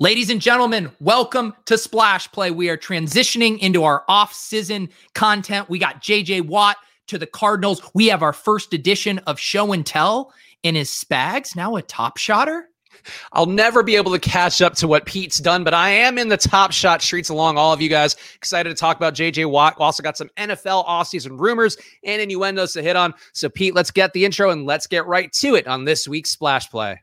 Ladies and gentlemen, welcome to Splash Play. We are transitioning into our off-season content. We got JJ Watt to the Cardinals. We have our first edition of Show and Tell in his Spags, now a top shotter. I'll never be able to catch up to what Pete's done, but I am in the top shot streets along all of you guys. Excited to talk about JJ Watt. Also got some NFL offseason rumors and innuendos to hit on. So, Pete, let's get the intro and let's get right to it on this week's Splash Play.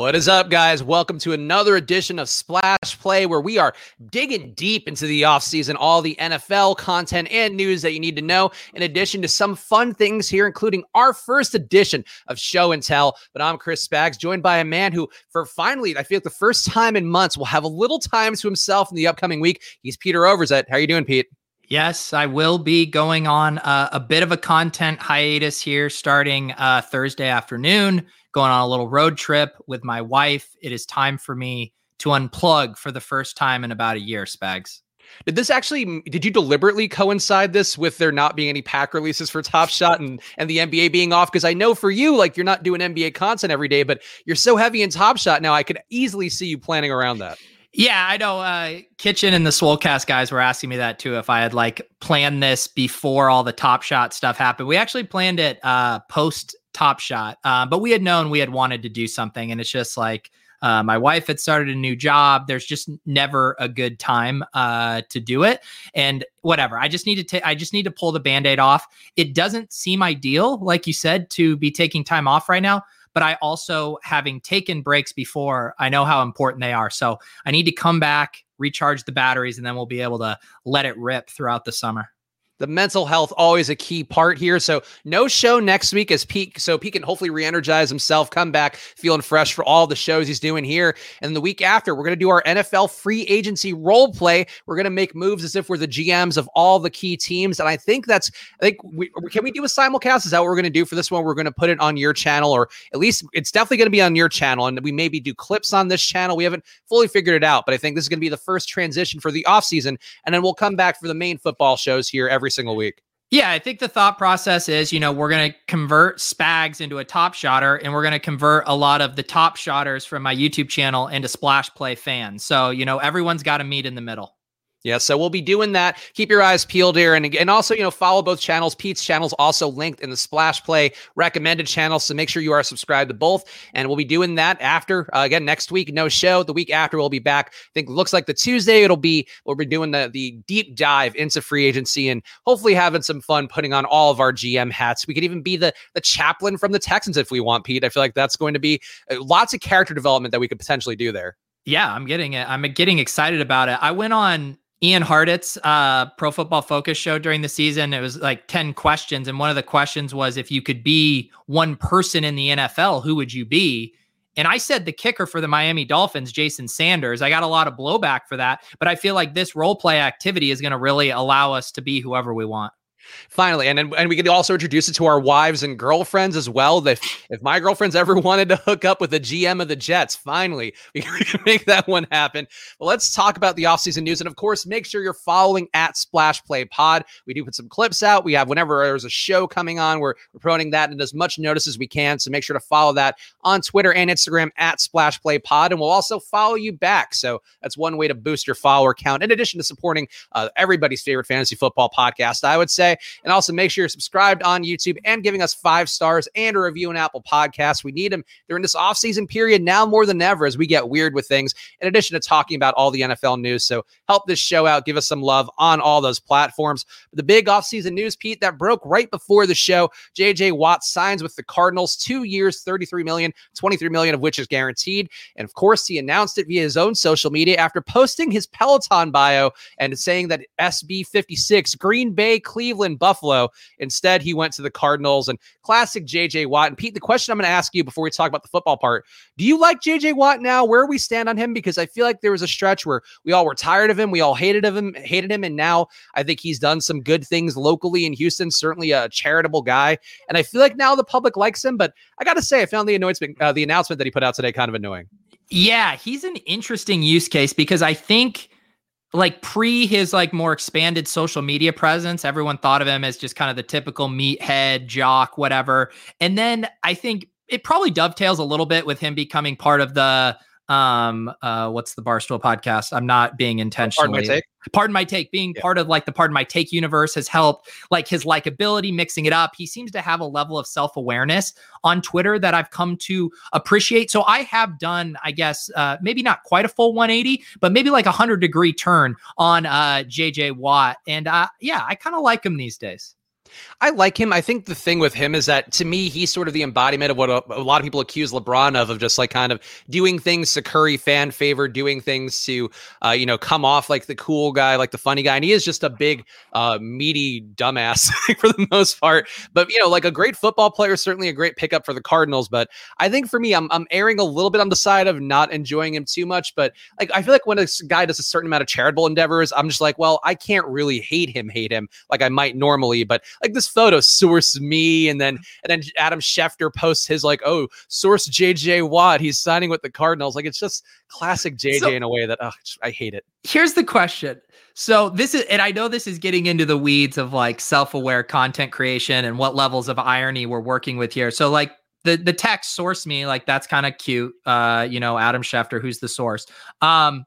What is up, guys? Welcome to another edition of Splash Play, where we are digging deep into the offseason, all the NFL content and news that you need to know, in addition to some fun things here, including our first edition of Show and Tell. But I'm Chris Spags, joined by a man who, for finally, I feel like the first time in months, will have a little time to himself in the upcoming week. He's Peter Overzet. How are you doing, Pete? Yes, I will be going on uh, a bit of a content hiatus here starting uh, Thursday afternoon going on a little road trip with my wife. It is time for me to unplug for the first time in about a year, Spags. Did this actually did you deliberately coincide this with there not being any pack releases for Top Shot and and the NBA being off because I know for you like you're not doing NBA content every day but you're so heavy in Top Shot now I could easily see you planning around that. Yeah, I know. Uh, Kitchen and the Swolecast guys were asking me that too. If I had like planned this before all the Top Shot stuff happened, we actually planned it uh, post Top Shot, uh, but we had known we had wanted to do something, and it's just like uh, my wife had started a new job. There's just never a good time uh, to do it, and whatever. I just need to take. I just need to pull the band-aid off. It doesn't seem ideal, like you said, to be taking time off right now but I also, having taken breaks before, I know how important they are. So I need to come back, recharge the batteries, and then we'll be able to let it rip throughout the summer the mental health always a key part here. So no show next week as Pete, so Pete can hopefully re-energize himself, come back feeling fresh for all the shows he's doing here. And the week after, we're going to do our NFL free agency role play. We're going to make moves as if we're the GMs of all the key teams. And I think that's, I think we can we do a simulcast? Is that what we're going to do for this one? We're going to put it on your channel, or at least it's definitely going to be on your channel. And we maybe do clips on this channel. We haven't fully figured it out, but I think this is going to be the first transition for the offseason. And then we'll come back for the main football shows here every single week. Yeah, I think the thought process is, you know, we're going to convert Spags into a top shotter and we're going to convert a lot of the top shotters from my YouTube channel into Splash Play fans. So, you know, everyone's got to meet in the middle. Yeah, so we'll be doing that. Keep your eyes peeled here, and and also you know follow both channels. Pete's channel is also linked in the Splash Play recommended channels, so make sure you are subscribed to both. And we'll be doing that after uh, again next week. No show. The week after we'll be back. I think looks like the Tuesday it'll be. We'll be doing the the deep dive into free agency and hopefully having some fun putting on all of our GM hats. We could even be the the chaplain from the Texans if we want, Pete. I feel like that's going to be uh, lots of character development that we could potentially do there. Yeah, I'm getting it. I'm getting excited about it. I went on Ian Hartitz uh, Pro Football Focus show during the season. It was like 10 questions. And one of the questions was if you could be one person in the NFL, who would you be? And I said the kicker for the Miami Dolphins, Jason Sanders. I got a lot of blowback for that, but I feel like this role play activity is going to really allow us to be whoever we want. Finally, and and we can also introduce it to our wives and girlfriends as well. If, if my girlfriends ever wanted to hook up with the GM of the Jets, finally we can make that one happen. Well, let's talk about the offseason news, and of course, make sure you're following at Splash Play Pod. We do put some clips out. We have whenever there's a show coming on, we're, we're promoting that and as much notice as we can. So make sure to follow that on Twitter and Instagram at Splash Play Pod, and we'll also follow you back. So that's one way to boost your follower count. In addition to supporting uh, everybody's favorite fantasy football podcast, I would say. And also make sure you're subscribed on YouTube and giving us five stars and a review on Apple Podcasts. We need them during this offseason period now more than ever as we get weird with things, in addition to talking about all the NFL news. So help this show out. Give us some love on all those platforms. But the big offseason news, Pete, that broke right before the show. JJ Watt signs with the Cardinals two years, 33 million, 23 million of which is guaranteed. And of course, he announced it via his own social media after posting his Peloton bio and saying that SB 56, Green Bay, Cleveland, in Buffalo. Instead, he went to the Cardinals and classic JJ Watt. And Pete, the question I'm going to ask you before we talk about the football part do you like JJ Watt now? Where we stand on him? Because I feel like there was a stretch where we all were tired of him. We all hated of him, hated him. And now I think he's done some good things locally in Houston, certainly a charitable guy. And I feel like now the public likes him. But I got to say, I found the announcement, uh, the announcement that he put out today kind of annoying. Yeah, he's an interesting use case because I think like pre his like more expanded social media presence, everyone thought of him as just kind of the typical meathead jock, whatever. And then I think it probably dovetails a little bit with him becoming part of the um uh what's the barstool podcast? I'm not being intentional pardon my take? Pardon my take being yeah. part of like the pardon my take universe has helped like his likability mixing it up. He seems to have a level of self-awareness on twitter that i've come to appreciate. So i have done i guess uh maybe not quite a full 180 but maybe like a 100 degree turn on uh jj watt. And uh yeah i kind of like him these days I like him. I think the thing with him is that to me, he's sort of the embodiment of what a, a, lot of people accuse LeBron of, of just like kind of doing things to curry fan favor, doing things to, uh, you know, come off like the cool guy, like the funny guy. And he is just a big, uh, meaty dumbass for the most part. But, you know, like a great football player, certainly a great pickup for the Cardinals. But I think for me, I'm, I'm erring a little bit on the side of not enjoying him too much. But like, I feel like when a guy does a certain amount of charitable endeavors, I'm just like, well, I can't really hate him, hate him like I might normally. But like this photo source me and then and then Adam Schefter posts his like oh source JJ Watt he's signing with the Cardinals like it's just classic JJ so, in a way that oh, I hate it. Here's the question. So this is and I know this is getting into the weeds of like self-aware content creation and what levels of irony we're working with here. So like the the text source me like that's kind of cute. Uh you know Adam Schefter who's the source. Um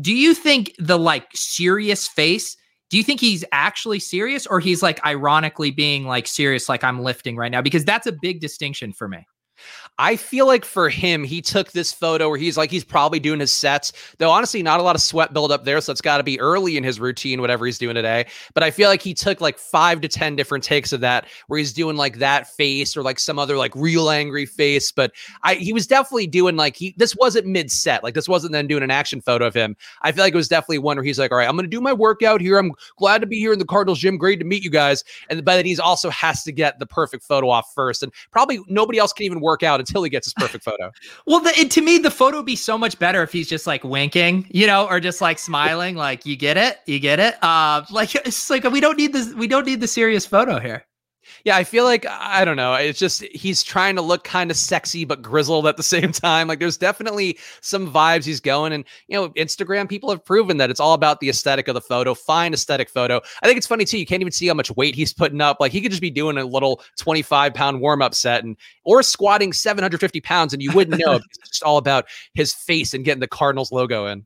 do you think the like serious face do you think he's actually serious or he's like ironically being like serious like i'm lifting right now? Because that's a big distinction for me I feel like for him, he took this photo where he's like he's probably doing his sets, though honestly, not a lot of sweat build up there, so it's got to be early in his routine, whatever he's doing today. But I feel like he took like five to ten different takes of that, where he's doing like that face or like some other like real angry face. But I he was definitely doing like he this wasn't mid set, like this wasn't then doing an action photo of him. I feel like it was definitely one where he's like, all right, I'm gonna do my workout here. I'm glad to be here in the Cardinals gym. Great to meet you guys. And but then he's also has to get the perfect photo off first, and probably nobody else can even work out until he gets his perfect photo. well, the, it, to me, the photo would be so much better if he's just like winking, you know, or just like smiling, like you get it, you get it. Uh, like it's like we don't need this, we don't need the serious photo here. Yeah, I feel like I don't know. It's just he's trying to look kind of sexy but grizzled at the same time. Like there's definitely some vibes he's going, and you know, Instagram people have proven that it's all about the aesthetic of the photo. Fine aesthetic photo. I think it's funny too. You can't even see how much weight he's putting up. Like he could just be doing a little 25 pound warm up set and or squatting 750 pounds, and you wouldn't know. it's just all about his face and getting the Cardinals logo in.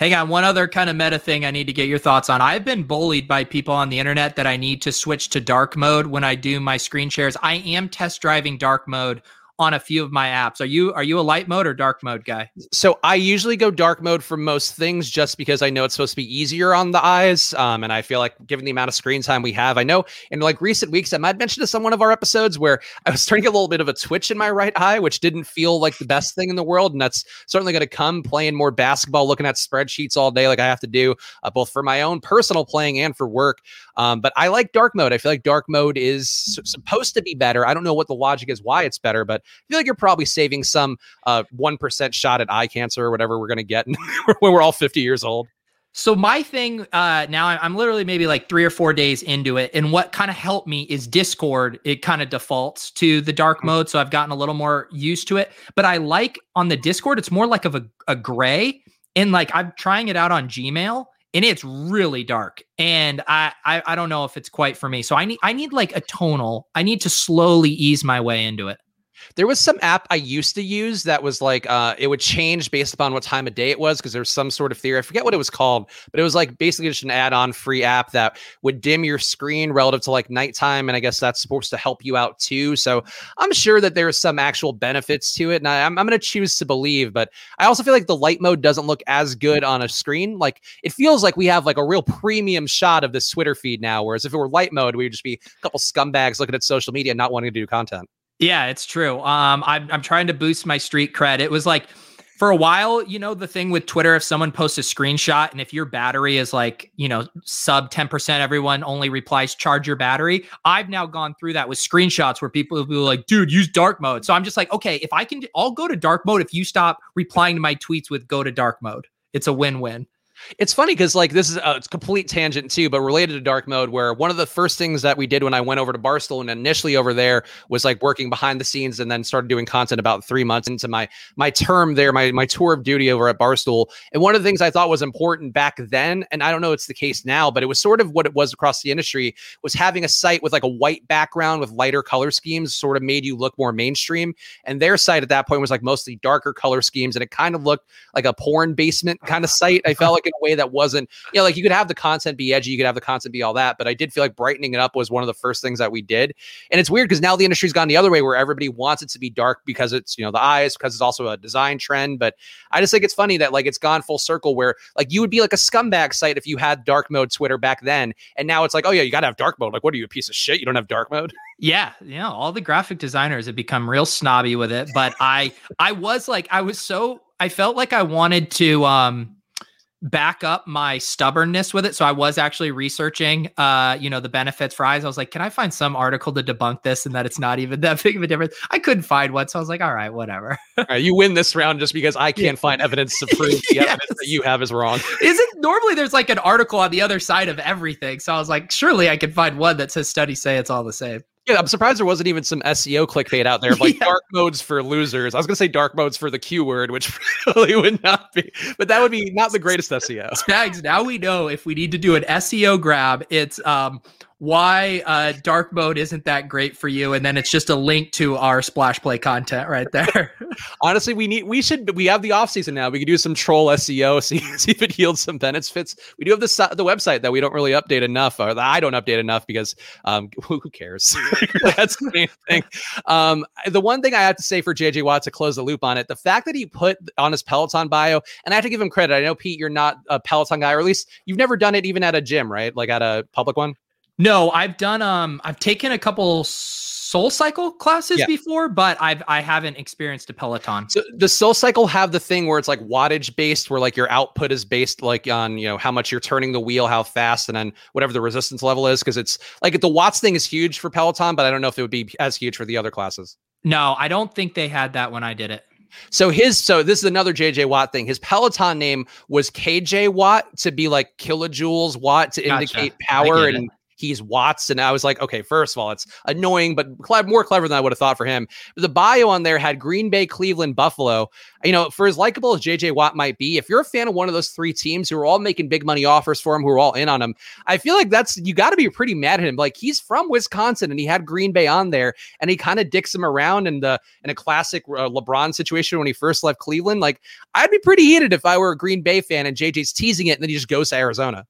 Hang on, one other kind of meta thing I need to get your thoughts on. I've been bullied by people on the internet that I need to switch to dark mode when I do my screen shares. I am test driving dark mode on a few of my apps. Are you are you a light mode or dark mode guy? So I usually go dark mode for most things just because I know it's supposed to be easier on the eyes. Um, and I feel like given the amount of screen time we have, I know in like recent weeks, I might mention to some one of our episodes where I was starting to get a little bit of a twitch in my right eye, which didn't feel like the best thing in the world. And that's certainly going to come playing more basketball, looking at spreadsheets all day, like I have to do uh, both for my own personal playing and for work. Um, but I like dark mode. I feel like dark mode is supposed to be better. I don't know what the logic is why it's better, but I feel like you're probably saving some uh, 1% shot at eye cancer or whatever we're going to get when we're all 50 years old. So my thing uh, now, I'm literally maybe like three or four days into it, and what kind of helped me is Discord. It kind of defaults to the dark mm-hmm. mode, so I've gotten a little more used to it. But I like on the Discord, it's more like of a, a gray, and like I'm trying it out on Gmail, and it's really dark and I, I i don't know if it's quite for me so i need i need like a tonal i need to slowly ease my way into it there was some app I used to use that was like uh, it would change based upon what time of day it was because there's some sort of theory. I forget what it was called, but it was like basically just an add-on free app that would dim your screen relative to like nighttime, and I guess that's supposed to help you out too. So I'm sure that there's some actual benefits to it, and I, I'm I'm gonna choose to believe. But I also feel like the light mode doesn't look as good on a screen. Like it feels like we have like a real premium shot of this Twitter feed now, whereas if it were light mode, we would just be a couple scumbags looking at social media not wanting to do content. Yeah, it's true. Um, I'm I'm trying to boost my street cred. It was like for a while, you know, the thing with Twitter, if someone posts a screenshot and if your battery is like, you know, sub 10%, everyone only replies, charge your battery. I've now gone through that with screenshots where people will be like, dude, use dark mode. So I'm just like, okay, if I can, I'll go to dark mode if you stop replying to my tweets with go to dark mode. It's a win win. It's funny because like this is uh, a complete tangent too, but related to dark mode. Where one of the first things that we did when I went over to Barstool and initially over there was like working behind the scenes, and then started doing content about three months into my my term there, my my tour of duty over at Barstool. And one of the things I thought was important back then, and I don't know it's the case now, but it was sort of what it was across the industry, was having a site with like a white background with lighter color schemes, sort of made you look more mainstream. And their site at that point was like mostly darker color schemes, and it kind of looked like a porn basement kind of site. I felt like in a way that wasn't, you know, like you could have the content be edgy, you could have the content be all that, but I did feel like brightening it up was one of the first things that we did. And it's weird because now the industry's gone the other way where everybody wants it to be dark because it's, you know, the eyes, because it's also a design trend. But I just think it's funny that like it's gone full circle where like you would be like a scumbag site if you had dark mode Twitter back then. And now it's like, oh yeah, you gotta have dark mode. Like, what are you, a piece of shit? You don't have dark mode? Yeah, you know, all the graphic designers have become real snobby with it. But I I was like, I was so I felt like I wanted to um back up my stubbornness with it. So I was actually researching, uh, you know, the benefits for eyes. I was like, can I find some article to debunk this and that it's not even that big of a difference? I couldn't find one. So I was like, all right, whatever. all right, you win this round just because I can't yeah. find evidence to prove the yes. evidence that you have is wrong. Isn't normally there's like an article on the other side of everything. So I was like, surely I can find one that says studies say it's all the same. Yeah, I'm surprised there wasn't even some SEO clickbait out there of like yeah. dark modes for losers. I was gonna say dark modes for the Q word, which probably would not be, but that would be not the greatest SEO. Spags, now we know if we need to do an SEO grab, it's um why uh, dark mode isn't that great for you and then it's just a link to our splash play content right there. Honestly we need we should we have the off season now. We could do some troll seo see, see if it yields some benefits. We do have the, the website that we don't really update enough or i don't update enough because um who, who cares? That's the main thing. Um the one thing i have to say for jj watt to close the loop on it the fact that he put on his peloton bio and i have to give him credit. I know pete you're not a peloton guy or at least you've never done it even at a gym right? Like at a public one no, I've done um I've taken a couple soul cycle classes yeah. before, but I've I haven't experienced a Peloton. So does soul cycle have the thing where it's like wattage based where like your output is based like on, you know, how much you're turning the wheel, how fast, and then whatever the resistance level is? Because it's like the watts thing is huge for Peloton, but I don't know if it would be as huge for the other classes. No, I don't think they had that when I did it. So his so this is another JJ Watt thing. His Peloton name was KJ Watt to be like kilojoules watt to gotcha. indicate power and he's Watts. And I was like, okay, first of all, it's annoying, but more clever than I would have thought for him. The bio on there had Green Bay, Cleveland, Buffalo. You know, for as likable as JJ Watt might be, if you're a fan of one of those three teams who are all making big money offers for him, who are all in on him, I feel like that's you got to be pretty mad at him. Like he's from Wisconsin and he had Green Bay on there, and he kind of dicks him around in the in a classic uh, LeBron situation when he first left Cleveland. Like I'd be pretty heated if I were a Green Bay fan and JJ's teasing it, and then he just goes to Arizona.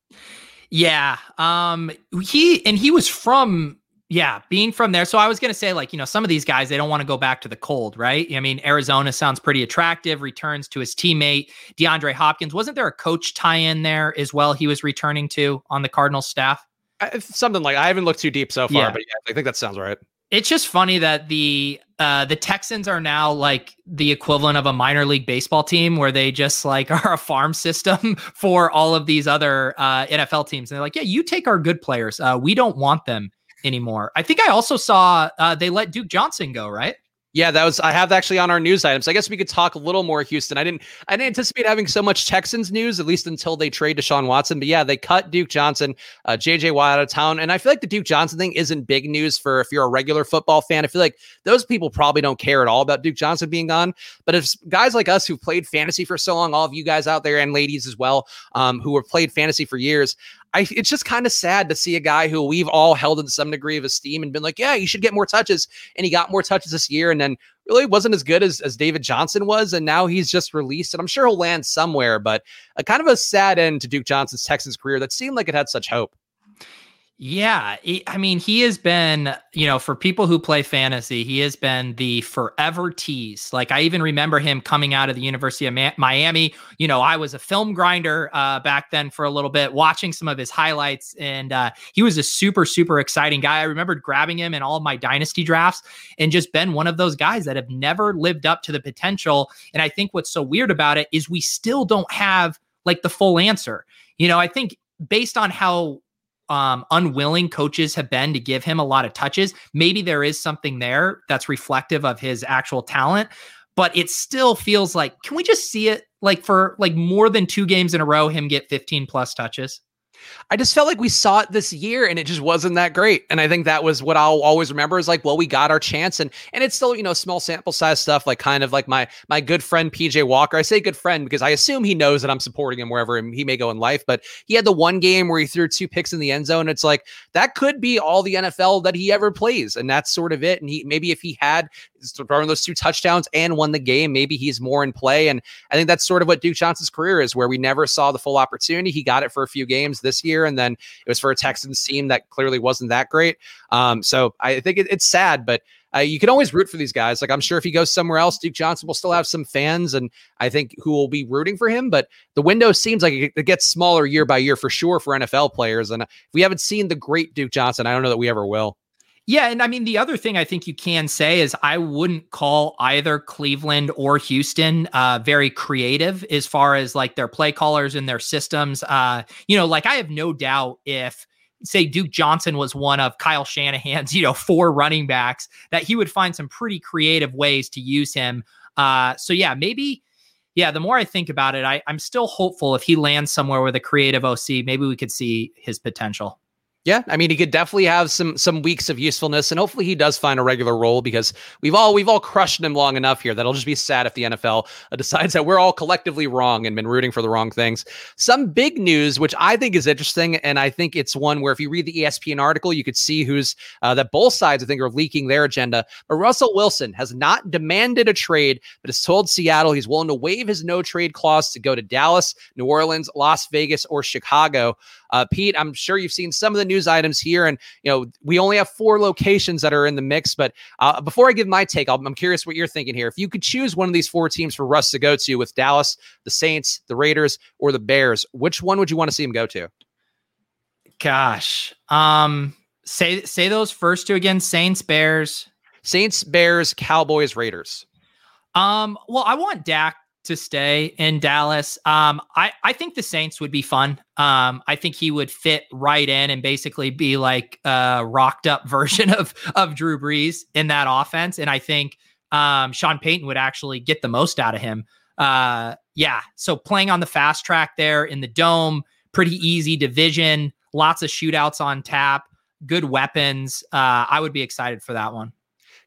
Yeah. Um he and he was from yeah, being from there. So I was going to say like, you know, some of these guys they don't want to go back to the cold, right? I mean, Arizona sounds pretty attractive, returns to his teammate DeAndre Hopkins. Wasn't there a coach tie-in there as well he was returning to on the Cardinals staff? something like I haven't looked too deep so far, yeah. but yeah, I think that sounds right. It's just funny that the uh, the Texans are now like the equivalent of a minor league baseball team where they just like are a farm system for all of these other uh, NFL teams. And they're like, yeah, you take our good players. Uh, we don't want them anymore. I think I also saw uh, they let Duke Johnson go, right? Yeah, that was I have actually on our news items. I guess we could talk a little more Houston. I didn't I didn't anticipate having so much Texans news, at least until they trade Deshaun Watson. But yeah, they cut Duke Johnson, uh, JJ Watt out of town. And I feel like the Duke Johnson thing isn't big news for if you're a regular football fan. I feel like those people probably don't care at all about Duke Johnson being gone. But if guys like us who've played fantasy for so long, all of you guys out there and ladies as well, um, who have played fantasy for years, I, it's just kind of sad to see a guy who we've all held in some degree of esteem and been like, yeah, you should get more touches. And he got more touches this year and then really wasn't as good as, as David Johnson was. And now he's just released. And I'm sure he'll land somewhere, but a kind of a sad end to Duke Johnson's Texans career that seemed like it had such hope. Yeah, I mean, he has been, you know, for people who play fantasy, he has been the forever tease. Like I even remember him coming out of the University of Miami. You know, I was a film grinder uh, back then for a little bit, watching some of his highlights, and uh, he was a super, super exciting guy. I remembered grabbing him in all my dynasty drafts, and just been one of those guys that have never lived up to the potential. And I think what's so weird about it is we still don't have like the full answer. You know, I think based on how um, unwilling coaches have been to give him a lot of touches. Maybe there is something there that's reflective of his actual talent, but it still feels like, can we just see it like for like more than two games in a row, him get 15 plus touches? I just felt like we saw it this year and it just wasn't that great. And I think that was what I'll always remember is like, well, we got our chance and and it's still, you know, small sample size stuff, like kind of like my my good friend PJ Walker. I say good friend because I assume he knows that I'm supporting him wherever he may go in life. But he had the one game where he threw two picks in the end zone. It's like that could be all the NFL that he ever plays. And that's sort of it. And he maybe if he had throwing those two touchdowns and won the game, maybe he's more in play. And I think that's sort of what Duke Johnson's career is, where we never saw the full opportunity. He got it for a few games this year, and then it was for a Texans team that clearly wasn't that great. Um, so I think it, it's sad, but uh, you can always root for these guys. Like I'm sure if he goes somewhere else, Duke Johnson will still have some fans, and I think who will be rooting for him. But the window seems like it, it gets smaller year by year for sure for NFL players. And if we haven't seen the great Duke Johnson, I don't know that we ever will. Yeah, and I mean the other thing I think you can say is I wouldn't call either Cleveland or Houston uh, very creative as far as like their play callers and their systems. Uh, you know, like I have no doubt if say Duke Johnson was one of Kyle Shanahan's, you know, four running backs, that he would find some pretty creative ways to use him. Uh, so yeah, maybe. Yeah, the more I think about it, I, I'm still hopeful if he lands somewhere with a creative OC, maybe we could see his potential. Yeah, I mean, he could definitely have some some weeks of usefulness, and hopefully he does find a regular role because we've all we've all crushed him long enough here. That'll just be sad if the NFL decides that we're all collectively wrong and been rooting for the wrong things. Some big news, which I think is interesting, and I think it's one where if you read the ESPN article, you could see who's uh, that both sides I think are leaking their agenda. But Russell Wilson has not demanded a trade, but has told Seattle he's willing to waive his no trade clause to go to Dallas, New Orleans, Las Vegas, or Chicago. Uh, Pete, I'm sure you've seen some of the news items here, and you know we only have four locations that are in the mix. But uh, before I give my take, i am curious what you're thinking here. If you could choose one of these four teams for Russ to go to, with Dallas, the Saints, the Raiders, or the Bears, which one would you want to see him go to? Gosh, um, say say those first two again: Saints, Bears, Saints, Bears, Cowboys, Raiders. Um, well, I want Dak to stay in Dallas. Um, I, I think the Saints would be fun. Um, I think he would fit right in and basically be like a rocked up version of of Drew Brees in that offense. And I think um, Sean Payton would actually get the most out of him. Uh, yeah. So playing on the fast track there in the dome, pretty easy division, lots of shootouts on tap, good weapons. Uh, I would be excited for that one.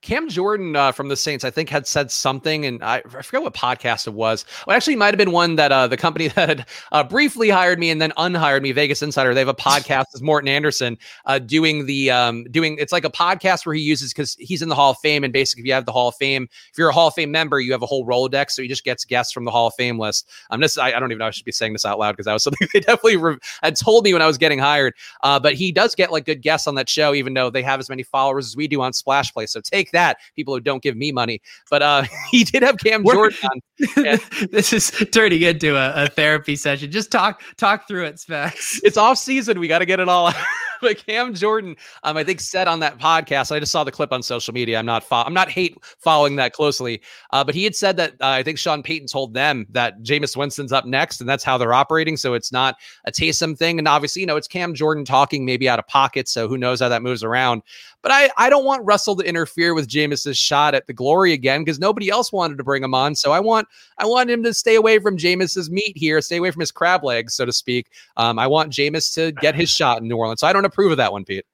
Cam Jordan uh, from the Saints, I think, had said something, and I, I forget what podcast it was. Well, actually, it might have been one that uh, the company that had uh, briefly hired me and then unhired me, Vegas Insider. They have a podcast with Morten Andersen uh, doing the um, doing. It's like a podcast where he uses because he's in the Hall of Fame, and basically, if you have the Hall of Fame, if you're a Hall of Fame member, you have a whole Rolodex, so he just gets guests from the Hall of Fame list. Um, this I, I don't even know I should be saying this out loud because that was something they definitely re- had told me when I was getting hired. Uh, but he does get like good guests on that show, even though they have as many followers as we do on Splash Play. So take that, people who don't give me money. But uh, he did have Cam Jordan on. this is turning into a, a, therapy session. Just talk talk through it, Spags. It's off season. We got to get it all out. but Cam Jordan, um, I think said on that podcast. I just saw the clip on social media. I'm not fo- I'm not hate following that closely. Uh, but he had said that uh, I think Sean Payton told them that Jameis Winston's up next, and that's how they're operating. So it's not a Taysom thing. And obviously, you know, it's Cam Jordan talking maybe out of pocket. So who knows how that moves around. But I, I don't want Russell to interfere with Jameis's shot at the glory again because nobody else wanted to bring him on. So I want I want him to stay away from Jameis's meat here, stay away from his crab legs, so to speak. Um, I want Jameis to get his shot in New Orleans. So I don't approve of that one, Pete.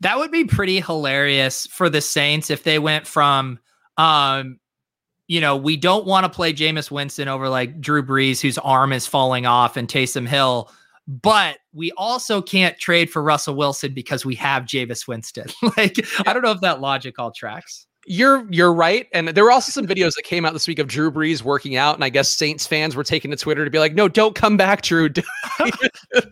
That would be pretty hilarious for the Saints if they went from um you know, we don't want to play Jameis Winston over like Drew Brees, whose arm is falling off, and Taysom Hill but we also can't trade for Russell Wilson because we have Jameis Winston. like, I don't know if that logic all tracks. You're you're right, and there were also some videos that came out this week of Drew Brees working out, and I guess Saints fans were taking to Twitter to be like, "No, don't come back, Drew."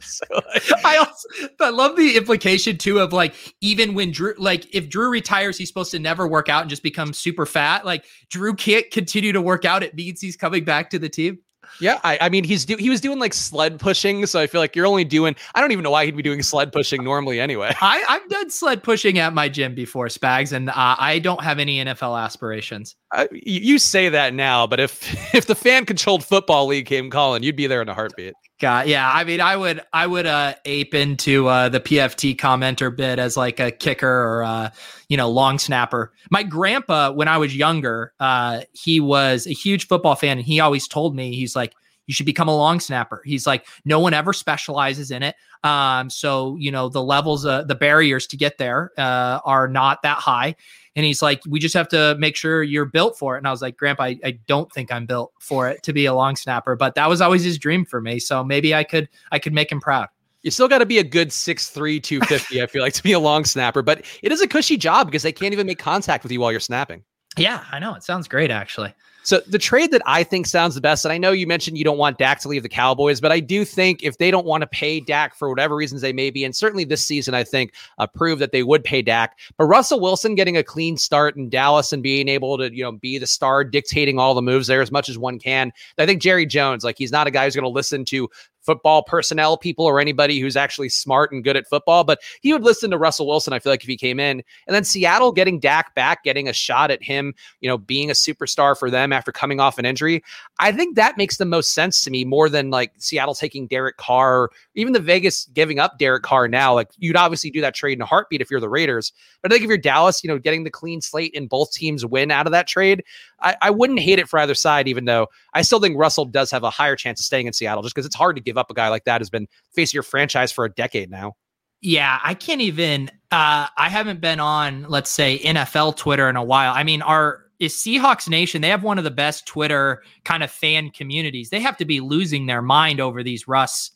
so, I also I love the implication too of like even when Drew like if Drew retires, he's supposed to never work out and just become super fat. Like Drew can't continue to work out. It means he's coming back to the team. Yeah, I, I mean he's do, he was doing like sled pushing, so I feel like you're only doing. I don't even know why he'd be doing sled pushing normally anyway. I I've done sled pushing at my gym before, Spags, and uh, I don't have any NFL aspirations. You say that now, but if if the fan controlled football league came calling, you'd be there in a heartbeat. God, yeah. I mean, I would, I would uh, ape into uh, the PFT commenter bit as like a kicker or uh, you know long snapper. My grandpa, when I was younger, uh, he was a huge football fan, and he always told me he's like, you should become a long snapper. He's like, no one ever specializes in it. Um, so you know the levels, uh, the barriers to get there uh, are not that high. And he's like, we just have to make sure you're built for it. And I was like, Grandpa, I, I don't think I'm built for it to be a long snapper, but that was always his dream for me. So maybe I could, I could make him proud. You still got to be a good 6'3, 250, I feel like, to be a long snapper, but it is a cushy job because they can't even make contact with you while you're snapping. Yeah, I know. It sounds great, actually. So the trade that I think sounds the best, and I know you mentioned you don't want Dak to leave the Cowboys, but I do think if they don't want to pay Dak for whatever reasons they may be, and certainly this season, I think uh, proved that they would pay Dak. But Russell Wilson getting a clean start in Dallas and being able to, you know, be the star dictating all the moves there as much as one can. I think Jerry Jones, like he's not a guy who's going to listen to football personnel people or anybody who's actually smart and good at football, but he would listen to Russell Wilson, I feel like, if he came in. And then Seattle getting Dak back, getting a shot at him, you know, being a superstar for them after coming off an injury. I think that makes the most sense to me more than like Seattle taking Derek Carr, even the Vegas giving up Derek Carr now. Like you'd obviously do that trade in a heartbeat if you're the Raiders. But I think if you're Dallas, you know, getting the clean slate and both teams win out of that trade, I, I wouldn't hate it for either side, even though I still think Russell does have a higher chance of staying in Seattle just because it's hard to give up a guy like that who's been facing your franchise for a decade now. Yeah, I can't even. Uh, I haven't been on, let's say, NFL Twitter in a while. I mean, our is Seahawks Nation. They have one of the best Twitter kind of fan communities. They have to be losing their mind over these Russ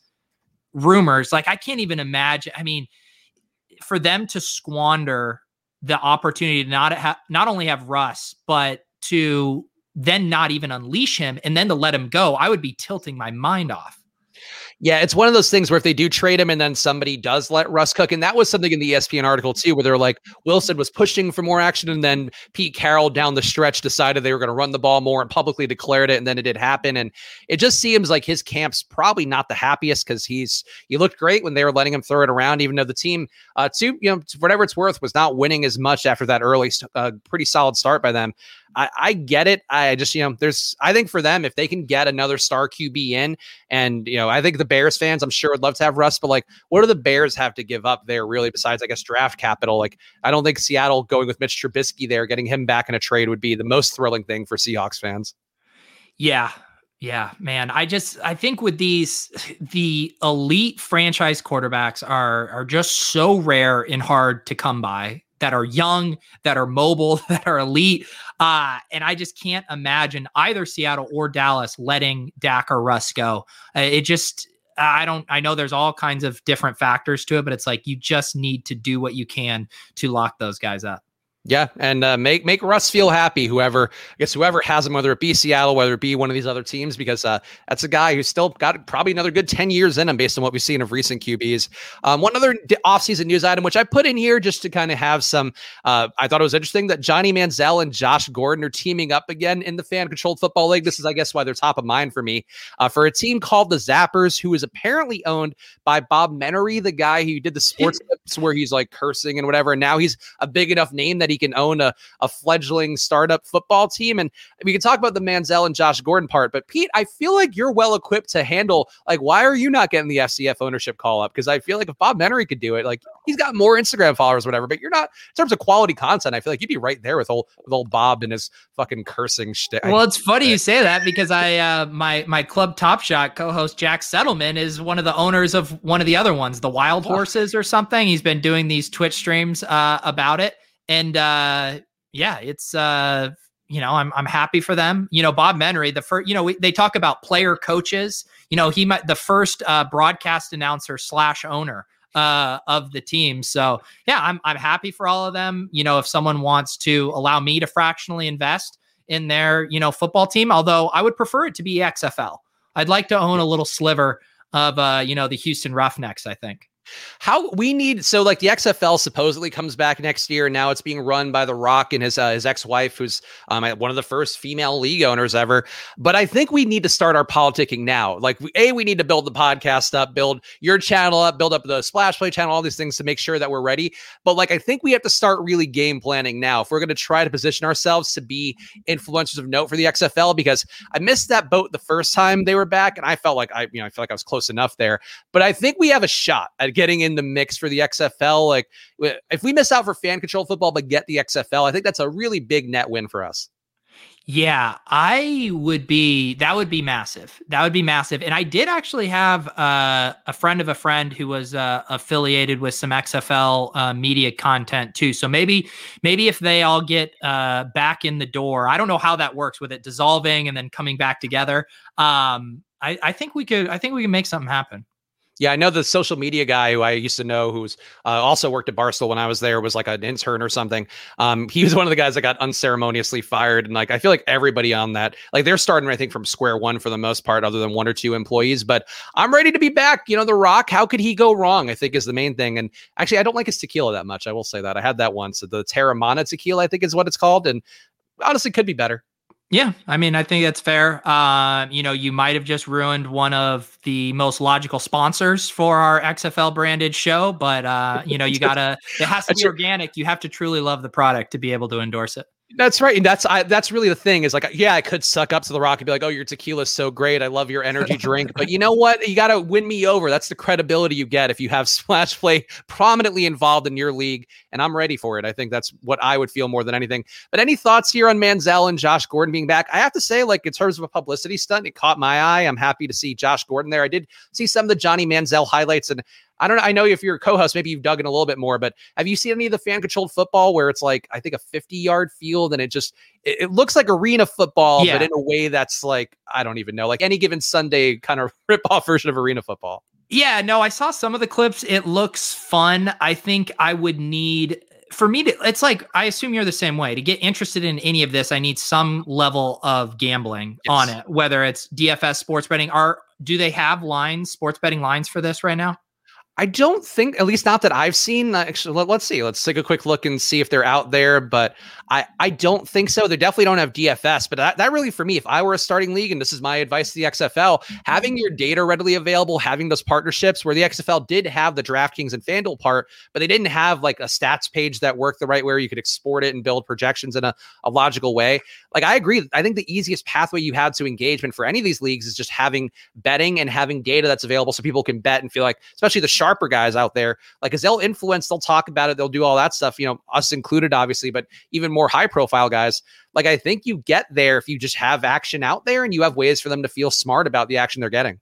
rumors. Like, I can't even imagine. I mean, for them to squander the opportunity to not have not only have Russ, but to then not even unleash him and then to let him go, I would be tilting my mind off. Yeah, it's one of those things where if they do trade him and then somebody does let Russ cook, and that was something in the ESPN article too, where they're like Wilson was pushing for more action, and then Pete Carroll down the stretch decided they were going to run the ball more and publicly declared it, and then it did happen. And it just seems like his camp's probably not the happiest because he's he looked great when they were letting him throw it around, even though the team, uh, to you know, whatever it's worth, was not winning as much after that early, uh, pretty solid start by them. I, I get it. I just, you know, there's, I think for them, if they can get another star QB in, and, you know, I think the Bears fans, I'm sure would love to have Russ, but like, what do the Bears have to give up there, really, besides, I guess, draft capital? Like, I don't think Seattle going with Mitch Trubisky there, getting him back in a trade would be the most thrilling thing for Seahawks fans. Yeah. Yeah, man. I just I think with these the elite franchise quarterbacks are are just so rare and hard to come by that are young, that are mobile, that are elite. Uh, and I just can't imagine either Seattle or Dallas letting Dak or Russ go. Uh, it just, I don't, I know there's all kinds of different factors to it, but it's like you just need to do what you can to lock those guys up. Yeah, and uh, make make Russ feel happy. Whoever, I guess, whoever has him, whether it be Seattle, whether it be one of these other teams, because uh, that's a guy who's still got probably another good ten years in him, based on what we've seen of recent QBs. Um, one other offseason news item, which I put in here just to kind of have some. Uh, I thought it was interesting that Johnny Manziel and Josh Gordon are teaming up again in the fan controlled football league. This is, I guess, why they're top of mind for me. Uh, for a team called the Zappers, who is apparently owned by Bob Menery, the guy who did the sports clips where he's like cursing and whatever. And now he's a big enough name that he can own a a fledgling startup football team. And we can talk about the Manziel and Josh Gordon part, but Pete, I feel like you're well equipped to handle like why are you not getting the FCF ownership call up? Because I feel like if Bob Menery could do it, like he's got more Instagram followers, whatever, but you're not in terms of quality content. I feel like you'd be right there with old with old Bob and his fucking cursing shit. Well, it's funny you say that because I uh my my club Top Shot co-host Jack Settleman is one of the owners of one of the other ones, the Wild Horses or something. He's been doing these Twitch streams uh, about it, and uh, yeah, it's uh, you know, I'm I'm happy for them. You know, Bob Menery, the first, you know, we, they talk about player coaches. You know, he might the first uh, broadcast announcer slash owner uh, of the team. So yeah, I'm I'm happy for all of them. You know, if someone wants to allow me to fractionally invest in their you know football team, although I would prefer it to be XFL. I'd like to own a little sliver of uh, you know the Houston Roughnecks. I think. How we need so like the XFL supposedly comes back next year. And now it's being run by The Rock and his uh, his ex wife, who's um, one of the first female league owners ever. But I think we need to start our politicking now. Like a, we need to build the podcast up, build your channel up, build up the Splash Play channel, all these things to make sure that we're ready. But like I think we have to start really game planning now if we're going to try to position ourselves to be influencers of note for the XFL. Because I missed that boat the first time they were back, and I felt like I you know I feel like I was close enough there. But I think we have a shot at getting in the mix for the XFL. Like if we miss out for fan control football, but get the XFL, I think that's a really big net win for us. Yeah, I would be. That would be massive. That would be massive. And I did actually have uh, a friend of a friend who was uh, affiliated with some XFL uh, media content too. So maybe, maybe if they all get uh, back in the door, I don't know how that works with it dissolving and then coming back together. Um, I, I think we could. I think we can make something happen. Yeah, I know the social media guy who I used to know, who's uh, also worked at Barstool when I was there, was like an intern or something. Um, he was one of the guys that got unceremoniously fired, and like I feel like everybody on that, like they're starting, I think, from square one for the most part, other than one or two employees. But I'm ready to be back. You know, The Rock, how could he go wrong? I think is the main thing. And actually, I don't like his tequila that much. I will say that I had that once. The Teremana tequila, I think, is what it's called, and honestly, could be better. Yeah, I mean, I think that's fair. Uh, you know, you might have just ruined one of the most logical sponsors for our XFL branded show, but uh, you know, you gotta. It has to be organic. You have to truly love the product to be able to endorse it. That's right. And that's I, that's really the thing is like, yeah, I could suck up to the rock and be like, oh, your tequila is so great. I love your energy drink. but you know what? You got to win me over. That's the credibility you get if you have Splash Play prominently involved in your league. And I'm ready for it. I think that's what I would feel more than anything. But any thoughts here on Manziel and Josh Gordon being back? I have to say, like, in terms of a publicity stunt, it caught my eye. I'm happy to see Josh Gordon there. I did see some of the Johnny Manziel highlights and I don't know. I know if you're a co-host, maybe you've dug in a little bit more, but have you seen any of the fan-controlled football where it's like I think a 50-yard field and it just it, it looks like arena football, yeah. but in a way that's like I don't even know, like any given Sunday kind of rip-off version of arena football. Yeah, no, I saw some of the clips. It looks fun. I think I would need for me to it's like I assume you're the same way. To get interested in any of this, I need some level of gambling yes. on it, whether it's DFS sports betting. Are do they have lines, sports betting lines for this right now? I don't think, at least not that I've seen. Uh, Actually, let, us see. Let's take a quick look and see if they're out there. But I, I don't think so. They definitely don't have DFS. But that, that really, for me, if I were a starting league, and this is my advice to the XFL, mm-hmm. having your data readily available, having those partnerships where the XFL did have the DraftKings and FanDuel part, but they didn't have like a stats page that worked the right way where you could export it and build projections in a, a logical way. Like I agree. I think the easiest pathway you have to engagement for any of these leagues is just having betting and having data that's available so people can bet and feel like, especially the sharper guys out there, like, as they'll influence, they'll talk about it, they'll do all that stuff, you know, us included, obviously, but even more high profile guys. Like, I think you get there if you just have action out there and you have ways for them to feel smart about the action they're getting.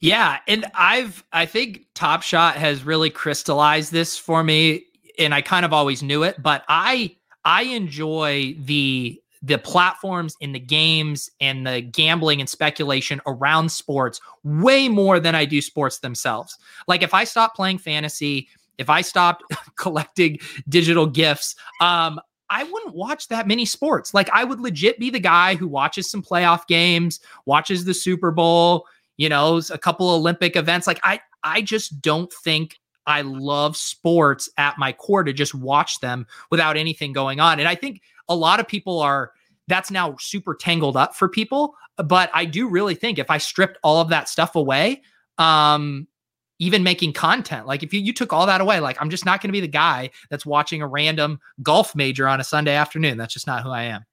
Yeah, and I've I think Top Shot has really crystallized this for me and I kind of always knew it, but I I enjoy the the platforms and the games and the gambling and speculation around sports way more than I do sports themselves. Like if I stop playing fantasy, if I stopped collecting digital gifts, um, I wouldn't watch that many sports. Like I would legit be the guy who watches some playoff games, watches the Super Bowl, you know, a couple Olympic events. Like I I just don't think I love sports at my core to just watch them without anything going on. And I think a lot of people are that's now super tangled up for people. But I do really think if I stripped all of that stuff away, um, even making content, like if you, you took all that away, like I'm just not going to be the guy that's watching a random golf major on a Sunday afternoon. That's just not who I am.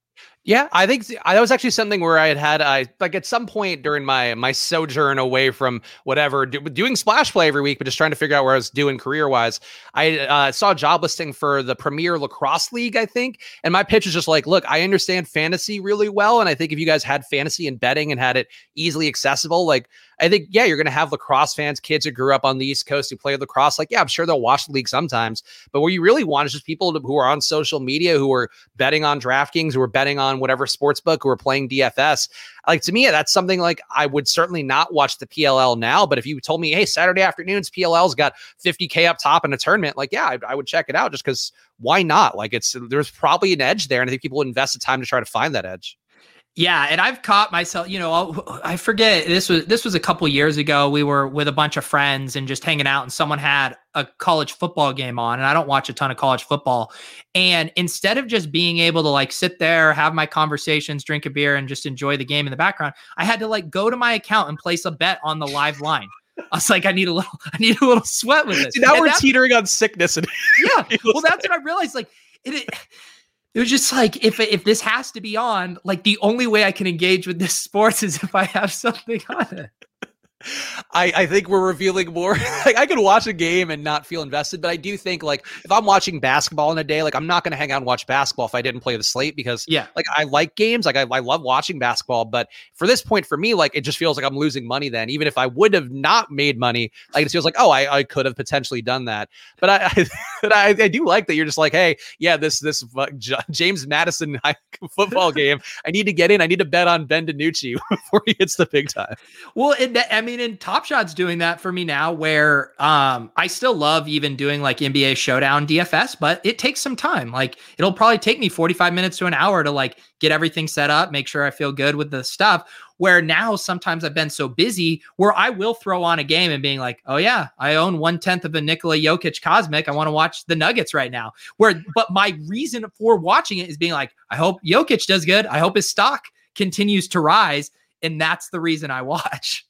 Yeah, I think that was actually something where I had had I like at some point during my my sojourn away from whatever do, doing splash play every week, but just trying to figure out where I was doing career wise. I uh, saw a job listing for the Premier Lacrosse League, I think, and my pitch was just like, look, I understand fantasy really well, and I think if you guys had fantasy and betting and had it easily accessible, like I think, yeah, you're to have lacrosse fans, kids who grew up on the East Coast who play lacrosse. Like, yeah, I'm sure they'll watch the league sometimes. But what you really want is just people who are on social media, who are betting on DraftKings, who are betting on on whatever sports book are playing DFS. Like to me, that's something like I would certainly not watch the PLL now. But if you told me, hey, Saturday afternoons, PLL's got 50K up top in a tournament, like, yeah, I, I would check it out just because why not? Like it's there's probably an edge there. And I think people invest the time to try to find that edge. Yeah, and I've caught myself, you know, I forget this was this was a couple years ago. We were with a bunch of friends and just hanging out and someone had a college football game on and I don't watch a ton of college football. And instead of just being able to like sit there, have my conversations, drink a beer and just enjoy the game in the background, I had to like go to my account and place a bet on the live line. I was like, I need a little, I need a little sweat with this. See, now and we're teetering on sickness. And yeah, well, that's what I realized. Like, it, it it was just like if if this has to be on, like the only way I can engage with this sports is if I have something on it. I, I think we're revealing more. like I could watch a game and not feel invested, but I do think like if I'm watching basketball in a day, like I'm not going to hang out and watch basketball if I didn't play the slate because yeah, like I like games, like I, I love watching basketball, but for this point for me, like it just feels like I'm losing money. Then even if I would have not made money, like it feels like oh I, I could have potentially done that. But I, I but I, I do like that you're just like hey yeah this this uh, James Madison football game I need to get in. I need to bet on Ben DiNucci before he hits the big time. Well, it, I mean, in Top Shot's doing that for me now, where um, I still love even doing like NBA Showdown DFS, but it takes some time. Like it'll probably take me 45 minutes to an hour to like get everything set up, make sure I feel good with the stuff. Where now sometimes I've been so busy where I will throw on a game and being like, oh yeah, I own one tenth of a Nikola Jokic Cosmic. I want to watch the Nuggets right now. Where, but my reason for watching it is being like, I hope Jokic does good. I hope his stock continues to rise. And that's the reason I watch.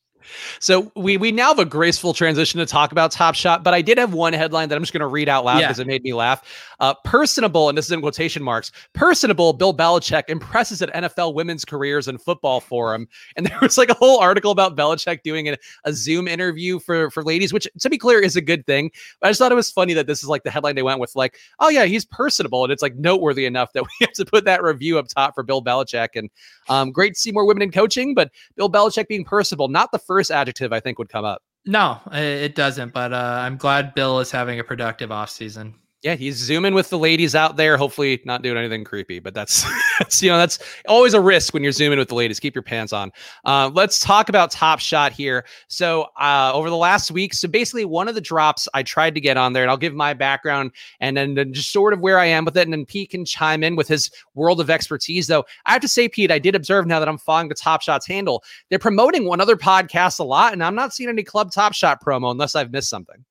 So we we now have a graceful transition to talk about Top Shot, but I did have one headline that I'm just going to read out loud because yeah. it made me laugh. Uh, personable, and this is in quotation marks. Personable Bill Belichick impresses at NFL women's careers and football forum, and there was like a whole article about Belichick doing a, a Zoom interview for for ladies, which to be clear is a good thing. But I just thought it was funny that this is like the headline they went with, like, oh yeah, he's personable, and it's like noteworthy enough that we have to put that review up top for Bill Belichick. And um, great to see more women in coaching, but Bill Belichick being personable, not the first adjective I think would come up. No, it doesn't. But uh, I'm glad Bill is having a productive offseason yeah, he's zooming with the ladies out there. Hopefully, not doing anything creepy, but that's, that's you know that's always a risk when you're zooming with the ladies. Keep your pants on. Uh, let's talk about Top Shot here. So uh, over the last week, so basically one of the drops I tried to get on there, and I'll give my background and then, just sort of where I am with it, and then Pete can chime in with his world of expertise. Though I have to say, Pete, I did observe now that I'm following the Top Shots handle, they're promoting one other podcast a lot, and I'm not seeing any Club Top Shot promo unless I've missed something.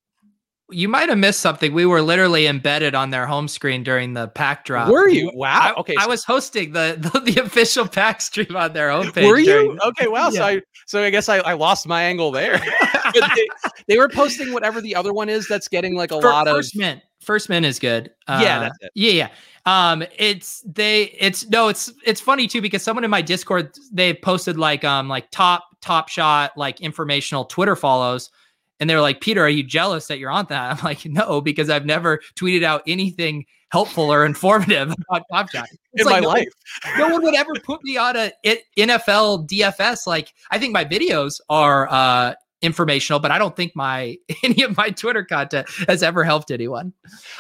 You might have missed something. We were literally embedded on their home screen during the pack drop. Were you? Wow. I, okay. I was hosting the, the, the official pack stream on their homepage. Were you? Okay. Wow. Yeah. So I so I guess I, I lost my angle there. they, they, were posting whatever the other one is that's getting like a For, lot of first mint. First mint is good. Uh, yeah, that's it. Yeah, yeah. Um, it's they. It's no. It's it's funny too because someone in my Discord they posted like um like top top shot like informational Twitter follows and they're like, Peter, are you jealous that you're on that? I'm like, no, because I've never tweeted out anything helpful or informative about Top Shot. It's in like, my no, life. no one would ever put me on a NFL DFS. Like, I think my videos are uh, informational, but I don't think my any of my Twitter content has ever helped anyone.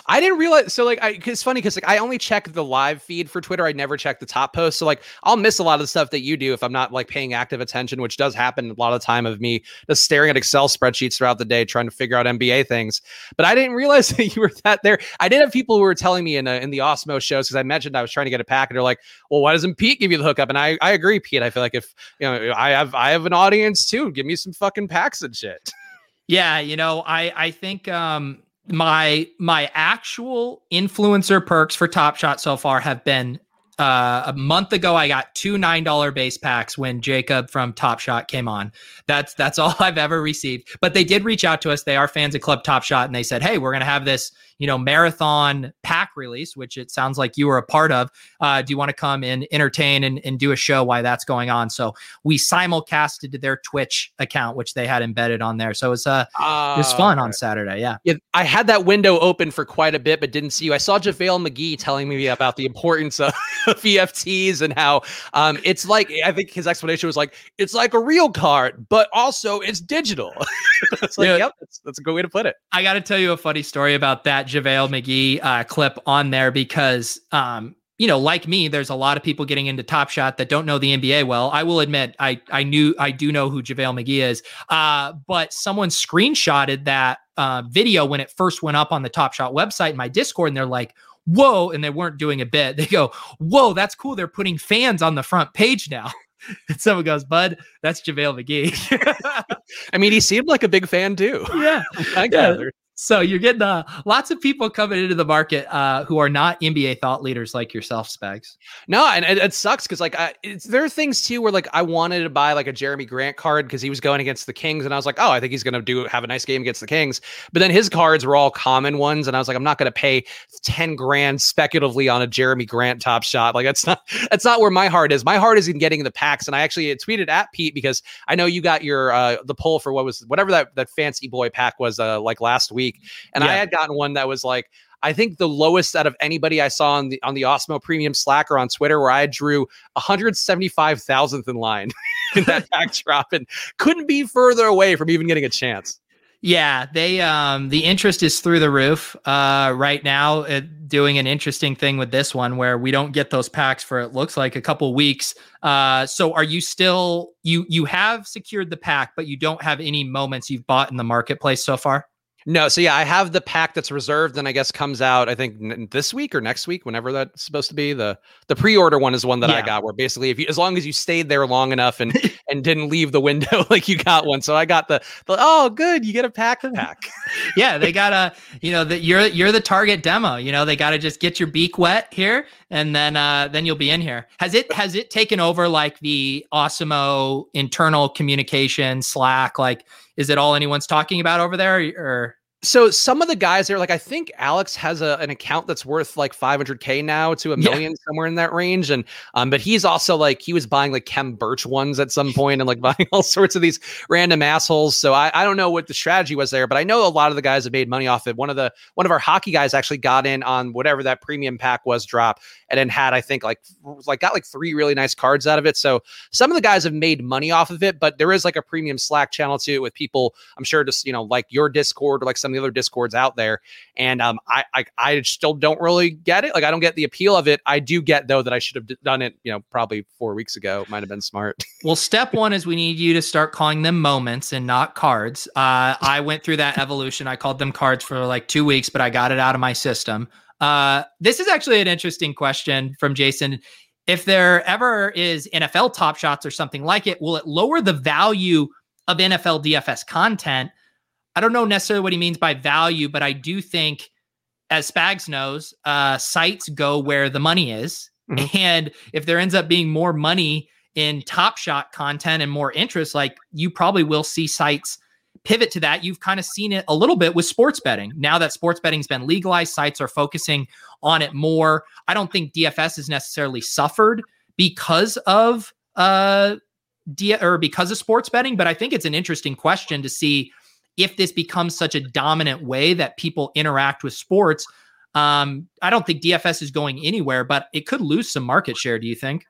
I didn't realize. So like, I, it's funny because like I only check the live feed for Twitter. I never check the top post. So like, I'll miss a lot of the stuff that you do if I'm not like paying active attention, which does happen a lot of the time of me just staring at Excel spreadsheets throughout the day trying to figure out NBA things. But I didn't realize that you were that there. I did have people who were telling me in a, in the Awesemo shows because I mentioned I was trying to get a pack, and they're like, "Well, why doesn't Pete give you the hookup?" And I I agree, Pete. I feel like if you know I have I have an audience too. Give me some fucking packs and shit. Yeah, you know, I I think um my my actual influencer perks for Top Shot so far have been uh, a month ago I got two nine dollar base packs when Jacob from Top Shot came on. That's that's all I've ever received. But they did reach out to us. They are fans of Club Top Shot, and they said, "Hey, we're gonna have this you know, marathon pack release, which it sounds like you were a part of. Uh, do you want to come and entertain and, and do a show while that's going on? So we simulcasted to their Twitch account, which they had embedded on there. So it was, uh, uh it was fun on Saturday. Yeah. yeah. I had that window open for quite a bit, but didn't see you. I saw JaVale McGee telling me about the importance of NFTs and how um, it's like, I think his explanation was like, it's like a real card, but also it's digital. it's like, yeah. yep, that's, that's a good way to put it. I got to tell you a funny story about that JaVale McGee uh, clip on there because um, you know, like me, there's a lot of people getting into Top Shot that don't know the NBA well. I will admit, I I knew I do know who JaVale McGee is, uh, but someone screenshotted that uh, video when it first went up on the Top Shot website in my Discord, and they're like, "Whoa!" And they weren't doing a bit. They go, "Whoa, that's cool! They're putting fans on the front page now." and someone goes, "Bud, that's JaVale McGee." I mean, he seemed like a big fan too. Yeah, I yeah. So you're getting uh, lots of people coming into the market uh, who are not NBA thought leaders like yourself, Spags. No, and it, it sucks because like I, there are things too where like I wanted to buy like a Jerami Grant card because he was going against the Kings, and I was like, oh, I think he's gonna do have a nice game against the Kings. But then his cards were all common ones, and I was like, I'm not gonna pay ten grand speculatively on a Jerami Grant top shot. Like that's not that's not where my heart is. My heart is in getting the packs, and I actually tweeted at Pete because I know you got your uh the poll for what was whatever that that fancy boy pack was uh like last week week, and yeah. I had gotten one that was like I think the lowest out of anybody I saw on the on the Awesemo Premium Slack or on Twitter, where I drew 175 thousandth in line in that backdrop, and couldn't be further away from even getting a chance. Yeah, they um the interest is through the roof uh right now uh, doing an interesting thing with this one where we don't get those packs for it looks like a couple weeks. Uh so are you still you you have secured the pack but you don't have any moments you've bought in the marketplace so far? No, so yeah, I have the pack that's reserved, and I guess comes out I think n- this week or next week, whenever that's supposed to be. the The pre order one is one that yeah. I got, where basically, if you as long as you stayed there long enough and and didn't leave the window, like you got one. So I got the, the oh, good, you get a pack pack. yeah, they gotta, you know, that you're you're the target demo. You know, they gotta just get your beak wet here, and then uh then you'll be in here. Has it has it taken over like the Awesemo internal communication Slack? Like, is it all anyone's talking about over there, or so some of the guys there, like I think Alex has a, an account that's worth like 500k now to a million yeah. somewhere in that range, and um, but he's also like he was buying like Khem Birch ones at some point and like buying all sorts of these random assholes. So I, I don't know what the strategy was there, but I know a lot of the guys have made money off it. One of the one of our hockey guys actually got in on whatever that premium pack was drop, and then had I think like like got like three really nice cards out of it. So some of the guys have made money off of it, but there is like a premium Slack channel too with people. I'm sure just you know like your Discord or like some of the other discords out there. And um, I, I, I still don't really get it. Like I don't get the appeal of it. I do get though that I should have done it. You know, probably four weeks ago. Might have been smart. well, step one is we need you to start calling them moments and not cards. Uh, I went through that evolution. I called them cards for like two weeks, but I got it out of my system. Uh, this is actually an interesting question from Jason if there ever is NFL top shots or something like it, will it lower the value of NFL DFS content? I don't know necessarily what he means by value, but I do think, as Spags knows, uh, sites go where the money is. Mm-hmm. And if there ends up being more money in Top Shot content and more interest, like you probably will see sites pivot to that. You've kind of seen it a little bit with sports betting. Now that sports betting's been legalized, sites are focusing on it more. I don't think DFS has necessarily suffered because of uh D- or because of sports betting, but I think it's an interesting question to see if this becomes such a dominant way that people interact with sports. Um, I don't think DFS is going anywhere, but it could lose some market share. Do you think?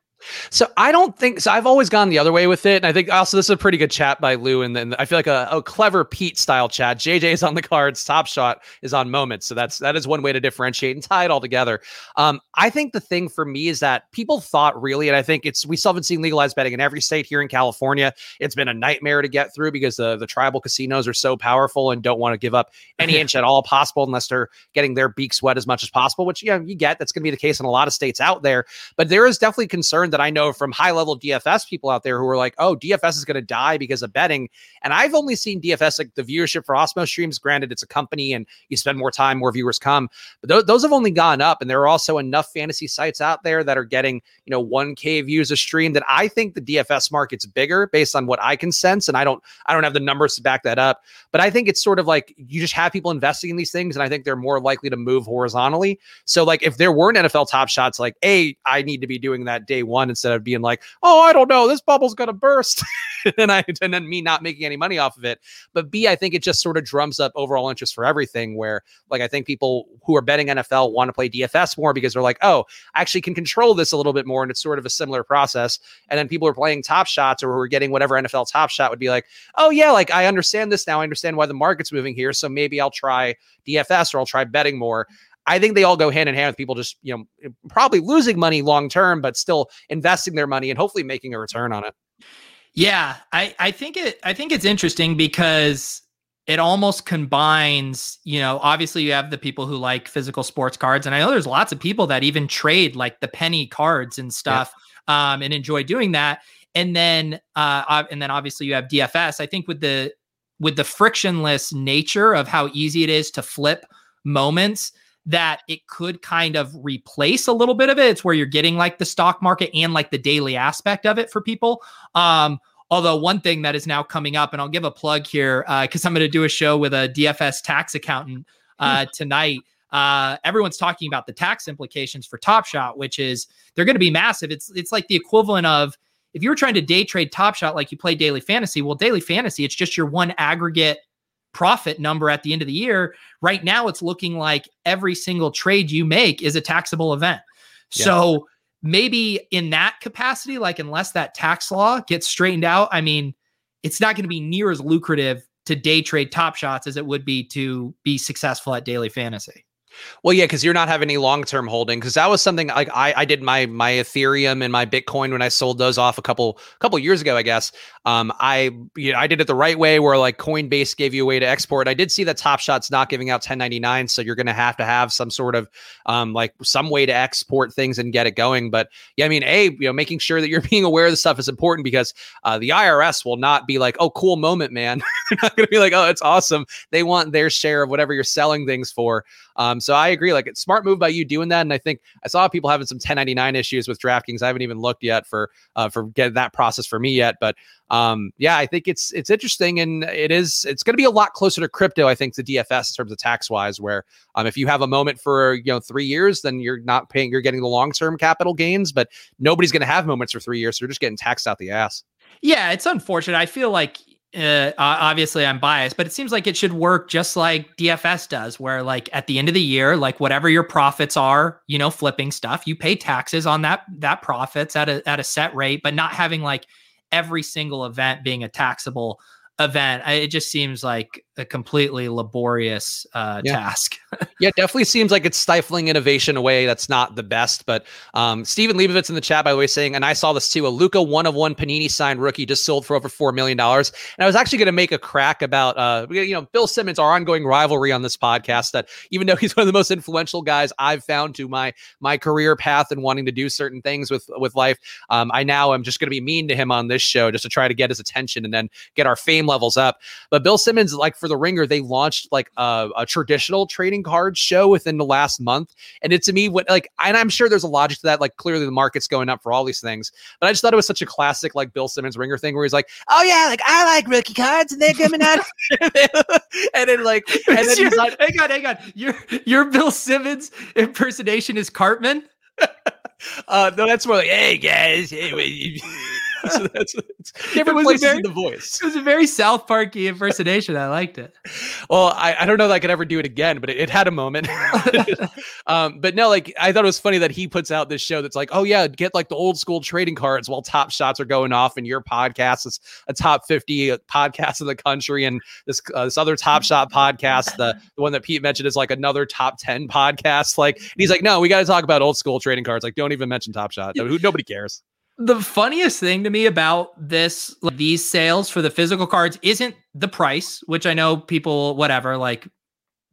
So I don't think so. I've always gone the other way with it, and I think also this is a pretty good chat by Lou, and then I feel like a, a clever Pete style chat. JJ is on the cards, Top Shot is on moments, so that's that is one way to differentiate and tie it all together. Um, I think the thing for me is that people thought really, and I think it's we still haven't seen legalized betting in every state here in California. It's been a nightmare to get through because the the tribal casinos are so powerful and don't want to give up any inch at all possible unless they're getting their beaks wet as much as possible, which yeah you get. That's going to be the case in a lot of states out there, but there is definitely concern that I know from high level DFS people out there who are like, oh, DFS is going to die because of betting. And I've only seen DFS, like the viewership for Awesemo streams, granted, it's a company and you spend more time, more viewers come, but th- those have only gone up. And there are also enough fantasy sites out there that are getting, you know, 1K views a stream that I think the DFS market's bigger based on what I can sense. And I don't, I don't have the numbers to back that up, but I think it's sort of like you just have people investing in these things. And I think they're more likely to move horizontally. So, like, if there weren't NFL top shots, like, A, I need to be doing that day one instead of being like, oh, I don't know, this bubble's gonna burst, and I and then me not making any money off of it. But B, I think it just sort of drums up overall interest for everything. Where like I think people who are betting NFL want to play DFS more because they're like, oh, I actually can control this a little bit more, and it's sort of a similar process. And then people are playing Top Shots or who are getting whatever NFL Top Shot would be like, oh yeah, like I understand this now. I understand why the market's moving here, so maybe I'll try DFS or I'll try betting more. I think they all go hand in hand with people just, you know, probably losing money long term, but still investing their money and hopefully making a return on it. Yeah, I, I think it I think it's interesting because it almost combines, you know, obviously you have the people who like physical sports cards. And I know there's lots of people that even trade like the penny cards and stuff yeah. um, and enjoy doing that. And then uh, and then obviously you have DFS. I think with the with the frictionless nature of how easy it is to flip moments that it could kind of replace a little bit of it. It's where you're getting like the stock market and like the daily aspect of it for people. Um, although one thing that is now coming up, and I'll give a plug here because uh, I'm going to do a show with a DFS tax accountant uh, hmm. tonight. Uh, everyone's talking about the tax implications for Top Shot, which is they're going to be massive. It's it's like the equivalent of if you were trying to day trade Top Shot like you play daily fantasy. Well, daily fantasy, it's just your one aggregate profit number at the end of the year. Right now, it's looking like every single trade you make is a taxable event. Yeah. So maybe in that capacity, like unless that tax law gets straightened out, I mean, it's not going to be near as lucrative to day trade top shots as it would be to be successful at daily fantasy. Well, yeah, because you're not having any long term holding. Because that was something like I, I did my my Ethereum and my Bitcoin when I sold those off a couple couple years ago, I guess. Um, I you know, I did it the right way, where like Coinbase gave you a way to export. I did see that Top Shot's not giving out 1099, so you're going to have to have some sort of um like some way to export things and get it going. But yeah, I mean, a you know, making sure that you're being aware of the stuff is important because uh, the IRS will not be like, oh, cool moment, man. They're not going to be like, oh, it's awesome. They want their share of whatever you're selling things for. Um, so I agree. Like, it's smart move by you doing that. And I think I saw people having some 1099 issues with DraftKings. I haven't even looked yet for uh, for getting that process for me yet. But um, yeah, I think it's it's interesting, and it is it's going to be a lot closer to crypto. I think to DFS in terms of tax wise, where um, if you have a moment for you know three years, then you're not paying, you're getting the long term capital gains, but nobody's going to have moments for three years, so you're just getting taxed out the ass. Yeah, it's unfortunate. I feel like uh, obviously I'm biased, but it seems like it should work just like DFS does, where like at the end of the year, like whatever your profits are, you know, flipping stuff, you pay taxes on that that profits at a at a set rate, but not having like every single event being a taxable event. It just seems like a completely laborious uh, yeah. task. yeah, definitely seems like it's stifling innovation away. That's not the best. But um, Stephen Leibovitz in the chat, by the way, saying, and I saw this too, a Luka one of one Panini signed rookie just sold for over $4 million. And I was actually going to make a crack about, uh, you know, Bill Simmons, our ongoing rivalry on this podcast, that even though he's one of the most influential guys I've found to my my career path and wanting to do certain things with, with life, um, I now am just going to be mean to him on this show just to try to get his attention and then get our fame levels up. But Bill Simmons, like for the Ringer, they launched like a, a traditional trading card show within the last month, and it to me what like, and I'm sure there's a logic to that. Like clearly the market's going up for all these things, but I just thought it was such a classic like Bill Simmons Ringer thing where he's like, oh yeah, like I like rookie cards and they're coming out, and then like, and then your, like, hang on, hang on, your your Bill Simmons impersonation is Cartman. uh, no, that's more like, hey guys, hey, so that's different places very, in the voice. It was a very South Parky impersonation. I liked it. Well, I, I don't know that I could ever do it again, but it, it had a moment. um, but no, like I thought it was funny that he puts out this show that's like, oh yeah, get like the old school trading cards while top shots are going off, and your podcast is a top fifty podcast in the country, and this uh, this other top shot podcast, the the one that Pete mentioned is like another top ten podcast. Like he's like, no, we got to talk about old school trading cards. Like, don't even mention Top Shot. Nobody cares the funniest thing to me about this like, these sales for the physical cards isn't the price which i know people whatever like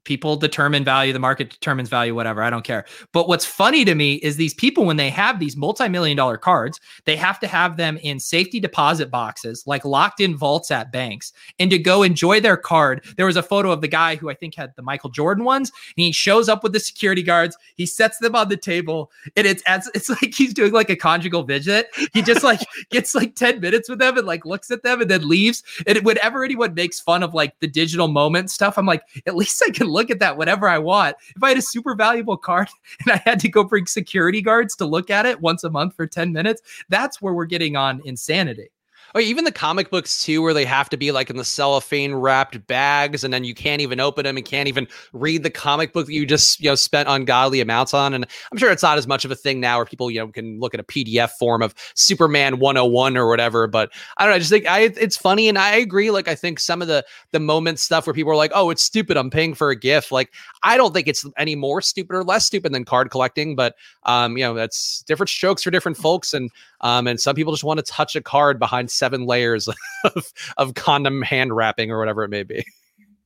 people determine value the market determines value whatever i don't care. But what's funny to me is these people when they have these multi-million dollar cards they have to have them in safety deposit boxes like locked in vaults at banks and to go enjoy their card. There was a photo of the guy who i think had the michael jordan ones and he shows up with the security guards he sets them on the table and it's as it's like he's doing like a conjugal visit. He just like gets like 10 minutes with them and like looks at them and then leaves. And whenever anyone makes fun of like the digital moment stuff i'm like at least i can look at that whenever I want. If I had a super valuable card and I had to go bring security guards to look at it once a month for 10 minutes, that's where we're getting on insanity. Oh, even the comic books too, where they have to be like in the cellophane wrapped bags, and then you can't even open them and can't even read the comic book that you just you know spent ungodly amounts on. And I'm sure it's not as much of a thing now, where people you know can look at a PDF form of Superman 101 or whatever. But I don't know. I just think I it's funny, and I agree. Like I think some of the the moment stuff where people are like, "Oh, it's stupid. I'm paying for a gift." Like I don't think it's any more stupid or less stupid than card collecting, but um, you know that's different strokes for different folks, and um, and some people just want to touch a card behind seven layers of, of condom hand wrapping or whatever it may be.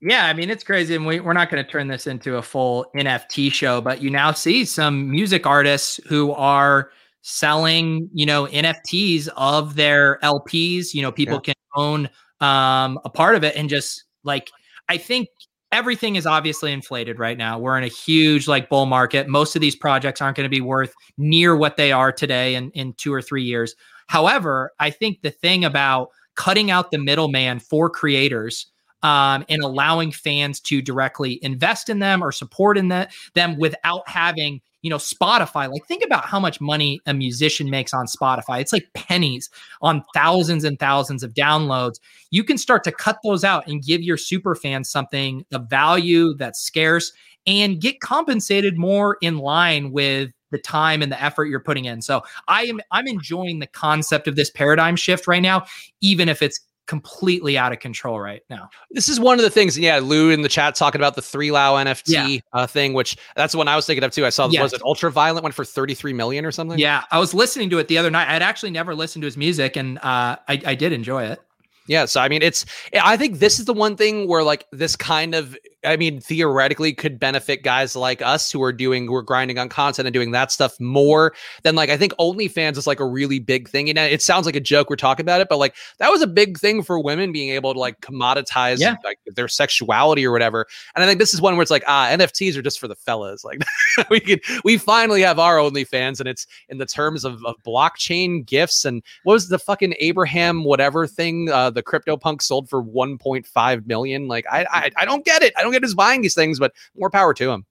Yeah, I mean, it's crazy. And we, we're not going to turn this into a full NFT show, but you now see some music artists who are selling, you know, NFTs of their LPs. You know, people yeah. can own um, a part of it and just like, I think everything is obviously inflated right now. We're in a huge like bull market. Most of these projects aren't going to be worth near what they are today in, in two or three years. However, I think the thing about cutting out the middleman for creators um, and allowing fans to directly invest in them or support in that them without having you know spotify like think about how much money a musician makes on spotify. It's like pennies on thousands and thousands of downloads. You can start to cut those out and give your super fans something of value that's scarce and get compensated more in line with the time and the effort you're putting in. So I am I'm enjoying the concept of this paradigm shift right now, even if it's completely out of control right now. This is one of the things, yeah, Lou in the chat talking about the three Lao NFT yeah. uh, thing, which that's the one I was thinking of too. I saw yes. was it Ultraviolet went for 33 million or something? Yeah, I was listening to it the other night. I'd actually never listened to his music, and uh, I, I did enjoy it. Yeah, so I mean, it's I think this is the one thing where like this kind of I mean, theoretically could benefit guys like us who are doing, we're grinding on content and doing that stuff more than like, I think OnlyFans is like a really big thing. And it sounds like a joke we're talking about it, but like that was a big thing for women being able to like commoditize yeah. like their sexuality or whatever. And I think this is one where it's like, ah, NFTs are just for the fellas. Like we could, we finally have our OnlyFans and it's in the terms of, of blockchain gifts. And what was the fucking Abraham whatever thing, uh, the CryptoPunk sold for 1.5 million? Like, I, I, I don't get it. I don't get his buying these things, but more power to him.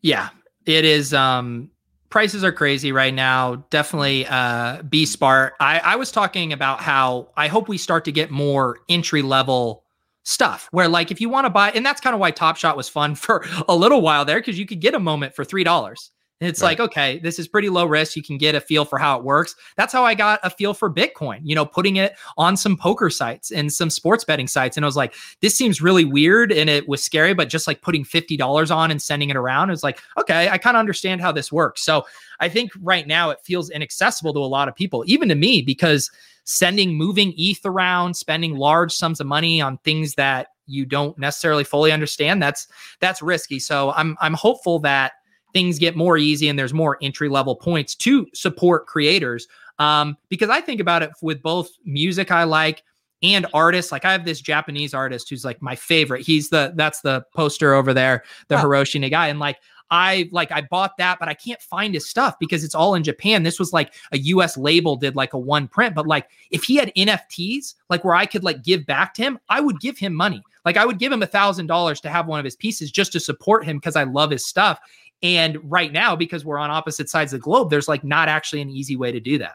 Yeah, it is. Um, prices are crazy right now. Definitely uh, be smart. I, I was talking about how I hope we start to get more entry level stuff where like if you want to buy and that's kind of why top shot was fun for a little while there because you could get a moment for three dollars it's right. like, okay, this is pretty low risk. You can get a feel for how it works. That's how I got a feel for Bitcoin, you know, putting it on some poker sites and some sports betting sites. And I was like, this seems really weird and it was scary, but just like putting $50 on and sending it around, it was like, okay, I kind of understand how this works. So I think right now it feels inaccessible to a lot of people, even to me, because sending moving ETH around, spending large sums of money on things that you don't necessarily fully understand, that's that's risky. So I'm I'm hopeful that things get more easy and there's more entry level points to support creators. Um, because I think about it with both music I like and artists. Like I have this Japanese artist who's like my favorite. He's the that's the poster over there, the oh. Hiroshi Nagai. And like I like I bought that, but I can't find his stuff because it's all in Japan. This was like a US label did like a one print, but like if he had NFTs, like where I could like give back to him, I would give him money. Like I would give him a thousand dollars to have one of his pieces just to support him because I love his stuff. And right now, because we're on opposite sides of the globe, there's like not actually an easy way to do that.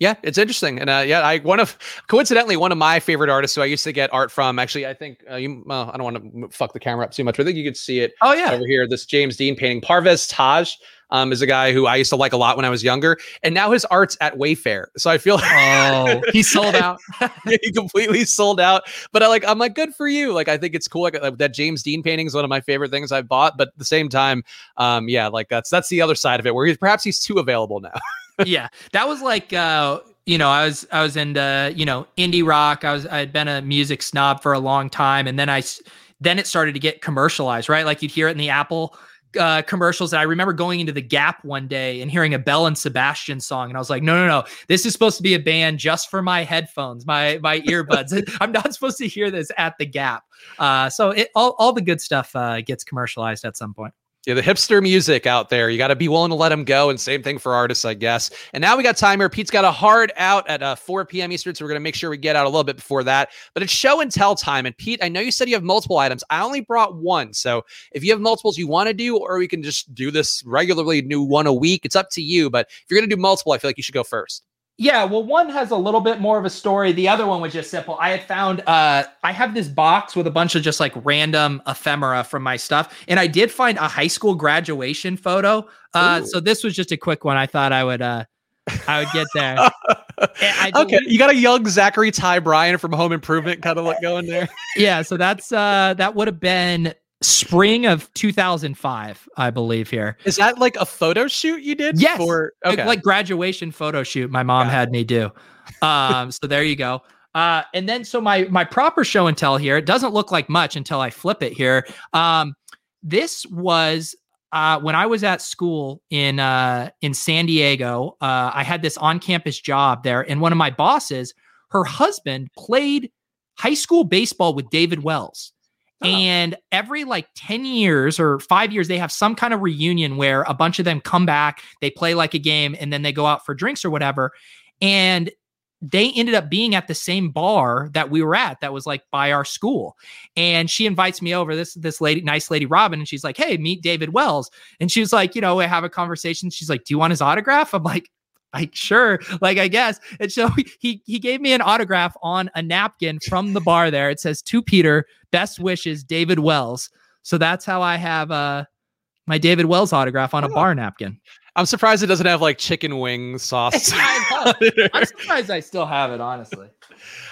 Yeah, it's interesting, and uh, yeah, I one of coincidentally one of my favorite artists who I used to get art from. Actually, I think uh, you. Well, I don't want to fuck the camera up too much, but I think you could see it. Oh yeah, over here, this James Dean painting. Parvez Taj um, is a guy who I used to like a lot when I was younger, and now his art's at Wayfair. So I feel like oh, he sold out. he completely sold out. But I like, I'm like, good for you. Like, I think it's cool. Like uh, that James Dean painting is one of my favorite things I've bought. But at the same time, um, yeah, like that's that's the other side of it, where he's perhaps he's too available now. yeah, that was like. uh you know, I was I was into you know indie rock. I was I had been a music snob for a long time, and then I then it started to get commercialized, right? Like you'd hear it in the Apple uh, commercials. And I remember going into the Gap one day and hearing a Belle and Sebastian song, and I was like, no, no, no, this is supposed to be a band just for my headphones, my my earbuds. I'm not supposed to hear this at the Gap. Uh, so it all all the good stuff uh, gets commercialized at some point yeah, the hipster music out there. You got to be willing to let them go. And same thing for artists, I guess. And now we got time here. Pete's got a hard out at uh, 4 p.m. Eastern. So we're going to make sure we get out a little bit before that. But it's show and tell time. And Pete, I know you said you have multiple items. I only brought one. So if you have multiples you want to do, or we can just do this regularly, do one a week, it's up to you. But if you're going to do multiple, I feel like you should go first. Yeah, well, one has a little bit more of a story. The other one was just simple. I had found uh I have this box with a bunch of just like random ephemera from my stuff. And I did find a high school graduation photo. Uh Ooh. so this was just a quick one. I thought I would uh I would get there. I okay, you got a young Zachary Ty Bryan from Home Improvement kind of look going there. yeah, so that's uh that would have been spring of 2005, I believe here. Is that like a photo shoot you did? Yes. For, Like- okay. Like graduation photo shoot my mom had me do. Um so there you go. Uh and then so my my proper show and tell here, it doesn't look like much until I flip it here. Um this was uh, when I was at school in uh, in San Diego, uh, I had this on-campus job there, and one of my bosses, her husband, played high school baseball with David Wells. Oh. And every like 10 years or five years, they have some kind of reunion where a bunch of them come back, they play like a game, and then they go out for drinks or whatever. And they ended up being at the same bar that we were at that was like by our school and she invites me over this this lady nice lady robin and she's like hey meet david wells and she was like you know we have a conversation she's like do you want his autograph i'm like like sure, like I guess. And so he he gave me an autograph on a napkin from the bar there. It says to Peter, best wishes, David Wells. So that's how I have uh my David Wells autograph on a Oh. bar napkin. I'm surprised it doesn't have like chicken wing sauce. I'm surprised I still have it, honestly.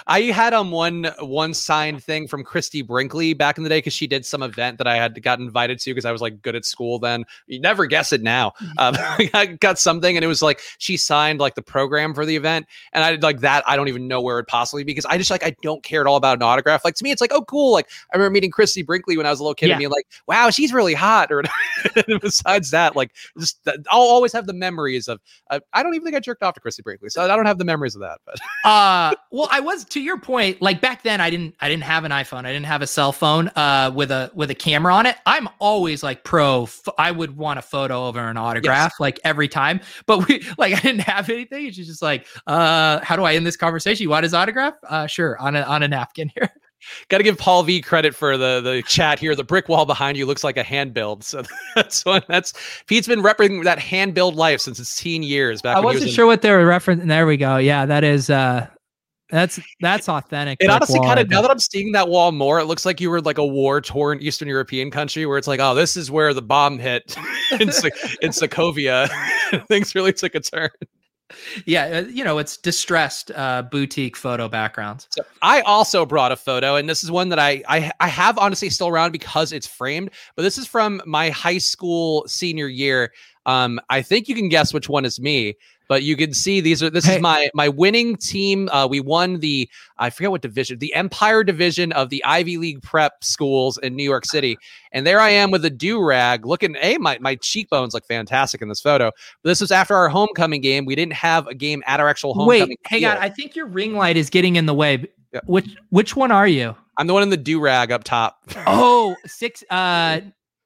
I had um one one signed thing from Christie Brinkley back in the day because she did some event that I had got invited to because I was like good at school then. You never guess it now. Um, I got something and it was like she signed like the program for the event and I did like that. I don't even know where it possibly be because I just like I don't care at all about an autograph. Like to me, it's like oh cool. Like I remember meeting Christie Brinkley when I was a little kid Yeah. and being like wow she's really hot. Or besides that, like just I'll always have the memories of. Uh, I don't even think I jerked off to Christie Brinkley, so I don't have the memories of that. But uh well i was to your point like back then i didn't i didn't have an iphone i didn't have a cell phone uh with a with a camera on it i'm always like pro f- i would want a photo over an autograph like every time but we like i didn't have anything she's just like uh how do i end this conversation you want his autograph uh sure on a on a napkin here Got to give Paul V credit for the the chat here. The brick wall behind you looks like a hand build. So that's one. That's Pete's been repping that hand build life since his teen years. Back i wasn't was in- sure what they were referencing there we go yeah that is uh that's that's authentic It honestly kind of now that I'm seeing that wall more, it looks like you were like a war torn Eastern European country where it's like, oh, this is where the bomb hit in, in Sokovia. Things really took a turn. yeah uh, you know it's distressed uh boutique photo backgrounds So I also brought a photo, and this is one that I, I I have honestly still around because it's framed. But this is from my high school senior year. Um, I think you can guess which one is me. But you can see these are this Hey. is my my winning team. Uh, we won the I forget what division, the Empire division of the Ivy League prep schools in New York City. And there I am with a do rag, looking. Hey, my my cheekbones look fantastic in this photo. But this was after our homecoming game. We didn't have a game at our actual homecoming. Wait, hang on. I think your ring light is getting in the way. Yeah. Which which one are you? I'm the one in the do rag up top. Oh, six. Uh,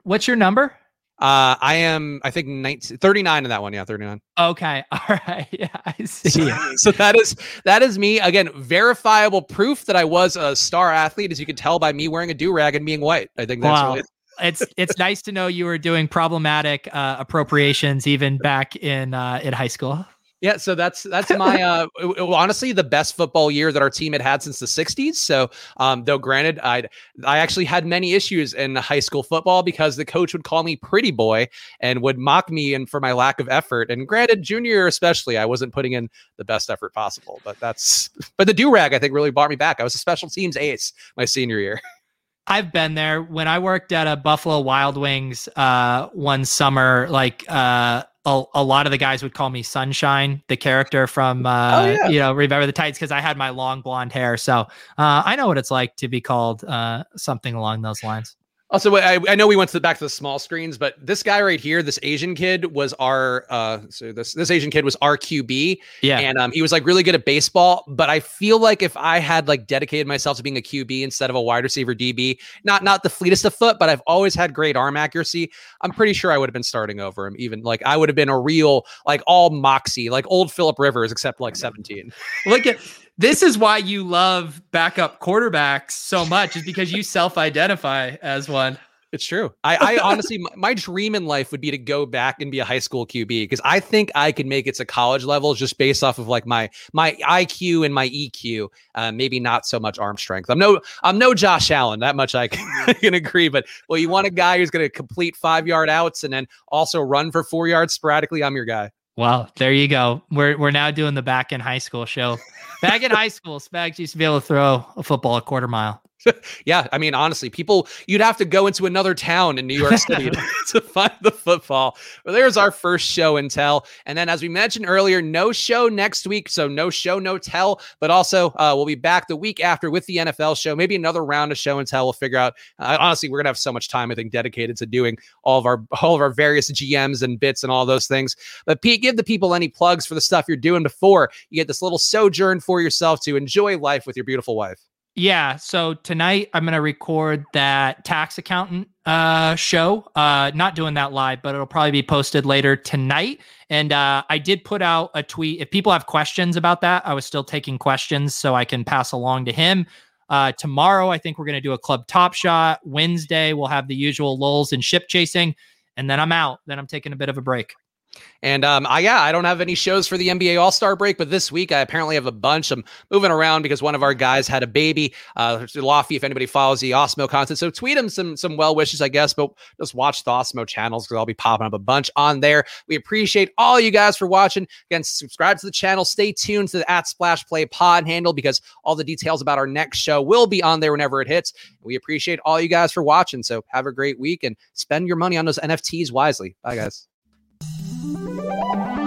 what's your number? Uh, I am, I think, 19, 39 in that one. Yeah, 39. Okay, all right. Yeah, I see. So, so that is that is me again. Verifiable proof that I was a star athlete, as you can tell by me wearing a do rag and being white. I think that's Wow. really It's it's nice to know you were doing problematic uh, appropriations even back in uh, in high school. Yeah. So that's that's my uh, honestly the best football year that our team had had since the 60s. So um, though granted, I I actually had many issues in high school football because the coach would call me pretty boy and would mock me and for my lack of effort. And granted, junior especially, I wasn't putting in the best effort possible. But that's but the do rag I think really brought me back. I was a special teams ace my senior year. I've been there when I worked at a Buffalo Wild Wings uh, one summer. Like uh, a, a lot of the guys would call me Sunshine, the character from uh, Oh, yeah. you know Remember the Titans, because I had my long blonde hair. So uh, I know what it's like to be called uh, something along those lines. Also, I, I know we went to the back to the small screens, but this guy right here, this Asian kid, was our uh, so this this Asian kid was our QB, Yeah, and um, he was like really good at baseball. But I feel like if I had like dedicated myself to being a QB instead of a wide receiver DB, not not the fleetest of foot, but I've always had great arm accuracy. I'm pretty sure I would have been starting over him. Even like I would have been a real like all moxie, like old Philip Rivers, except like 17. look at this is why you love backup quarterbacks so much is because you self-identify as one. It's true. I, I honestly, my, my, dream in life would be to go back and be a high school QB because I think I could make it to college levels just based off of like my my IQ and my EQ. Uh, maybe not so much arm strength. I'm no I'm no Josh Allen. That much I can, I can agree. But well, you want a guy who's going to complete five yard outs and then also run for four yards sporadically. I'm your guy. Well, there you go. We're we're now doing the back in high school show. Back in high school, Spags used to be able to throw a football a quarter mile. yeah, I mean, honestly, people you'd have to go into another town in New York City to find the football. But there's our first show and tell, and then as we mentioned earlier, no show next week, so no show, no tell. But also, uh, we'll be back the week after with the NFL show, maybe another round of show and tell. We'll figure out. Uh, honestly, we're gonna have so much time, I think, dedicated to doing all of our all of our various GMs and bits and all those things. But Pete, give the people any plugs for the stuff you're doing before you get this little sojourn for yourself to enjoy life with your beautiful wife. Yeah. So tonight I'm going to record that tax accountant uh, show. Uh, not doing that live, but it'll probably be posted later tonight. And uh, I did put out a tweet. If people have questions about that, I was still taking questions so I can pass along to him. Uh, tomorrow, I think we're going to do a club top shot. Wednesday, we'll have the usual lulls and ship chasing. And then I'm out. Then I'm taking a bit of a break. And um, I yeah, I don't have any shows for the NBA All Star break, but this week I apparently have a bunch. I'm moving around because one of our guys had a baby. Uh, Lofty, if anybody follows the Awesemo content, so tweet him some some well wishes, I guess. But just watch the Awesemo channels because I'll be popping up a bunch on there. We appreciate all you guys for watching. Again, subscribe to the channel. Stay tuned to the at Splash Play Pod handle because all the details about our next show will be on there whenever it hits. We appreciate all you guys for watching. So have a great week and spend your money on those NFTs wisely. Bye, guys. Música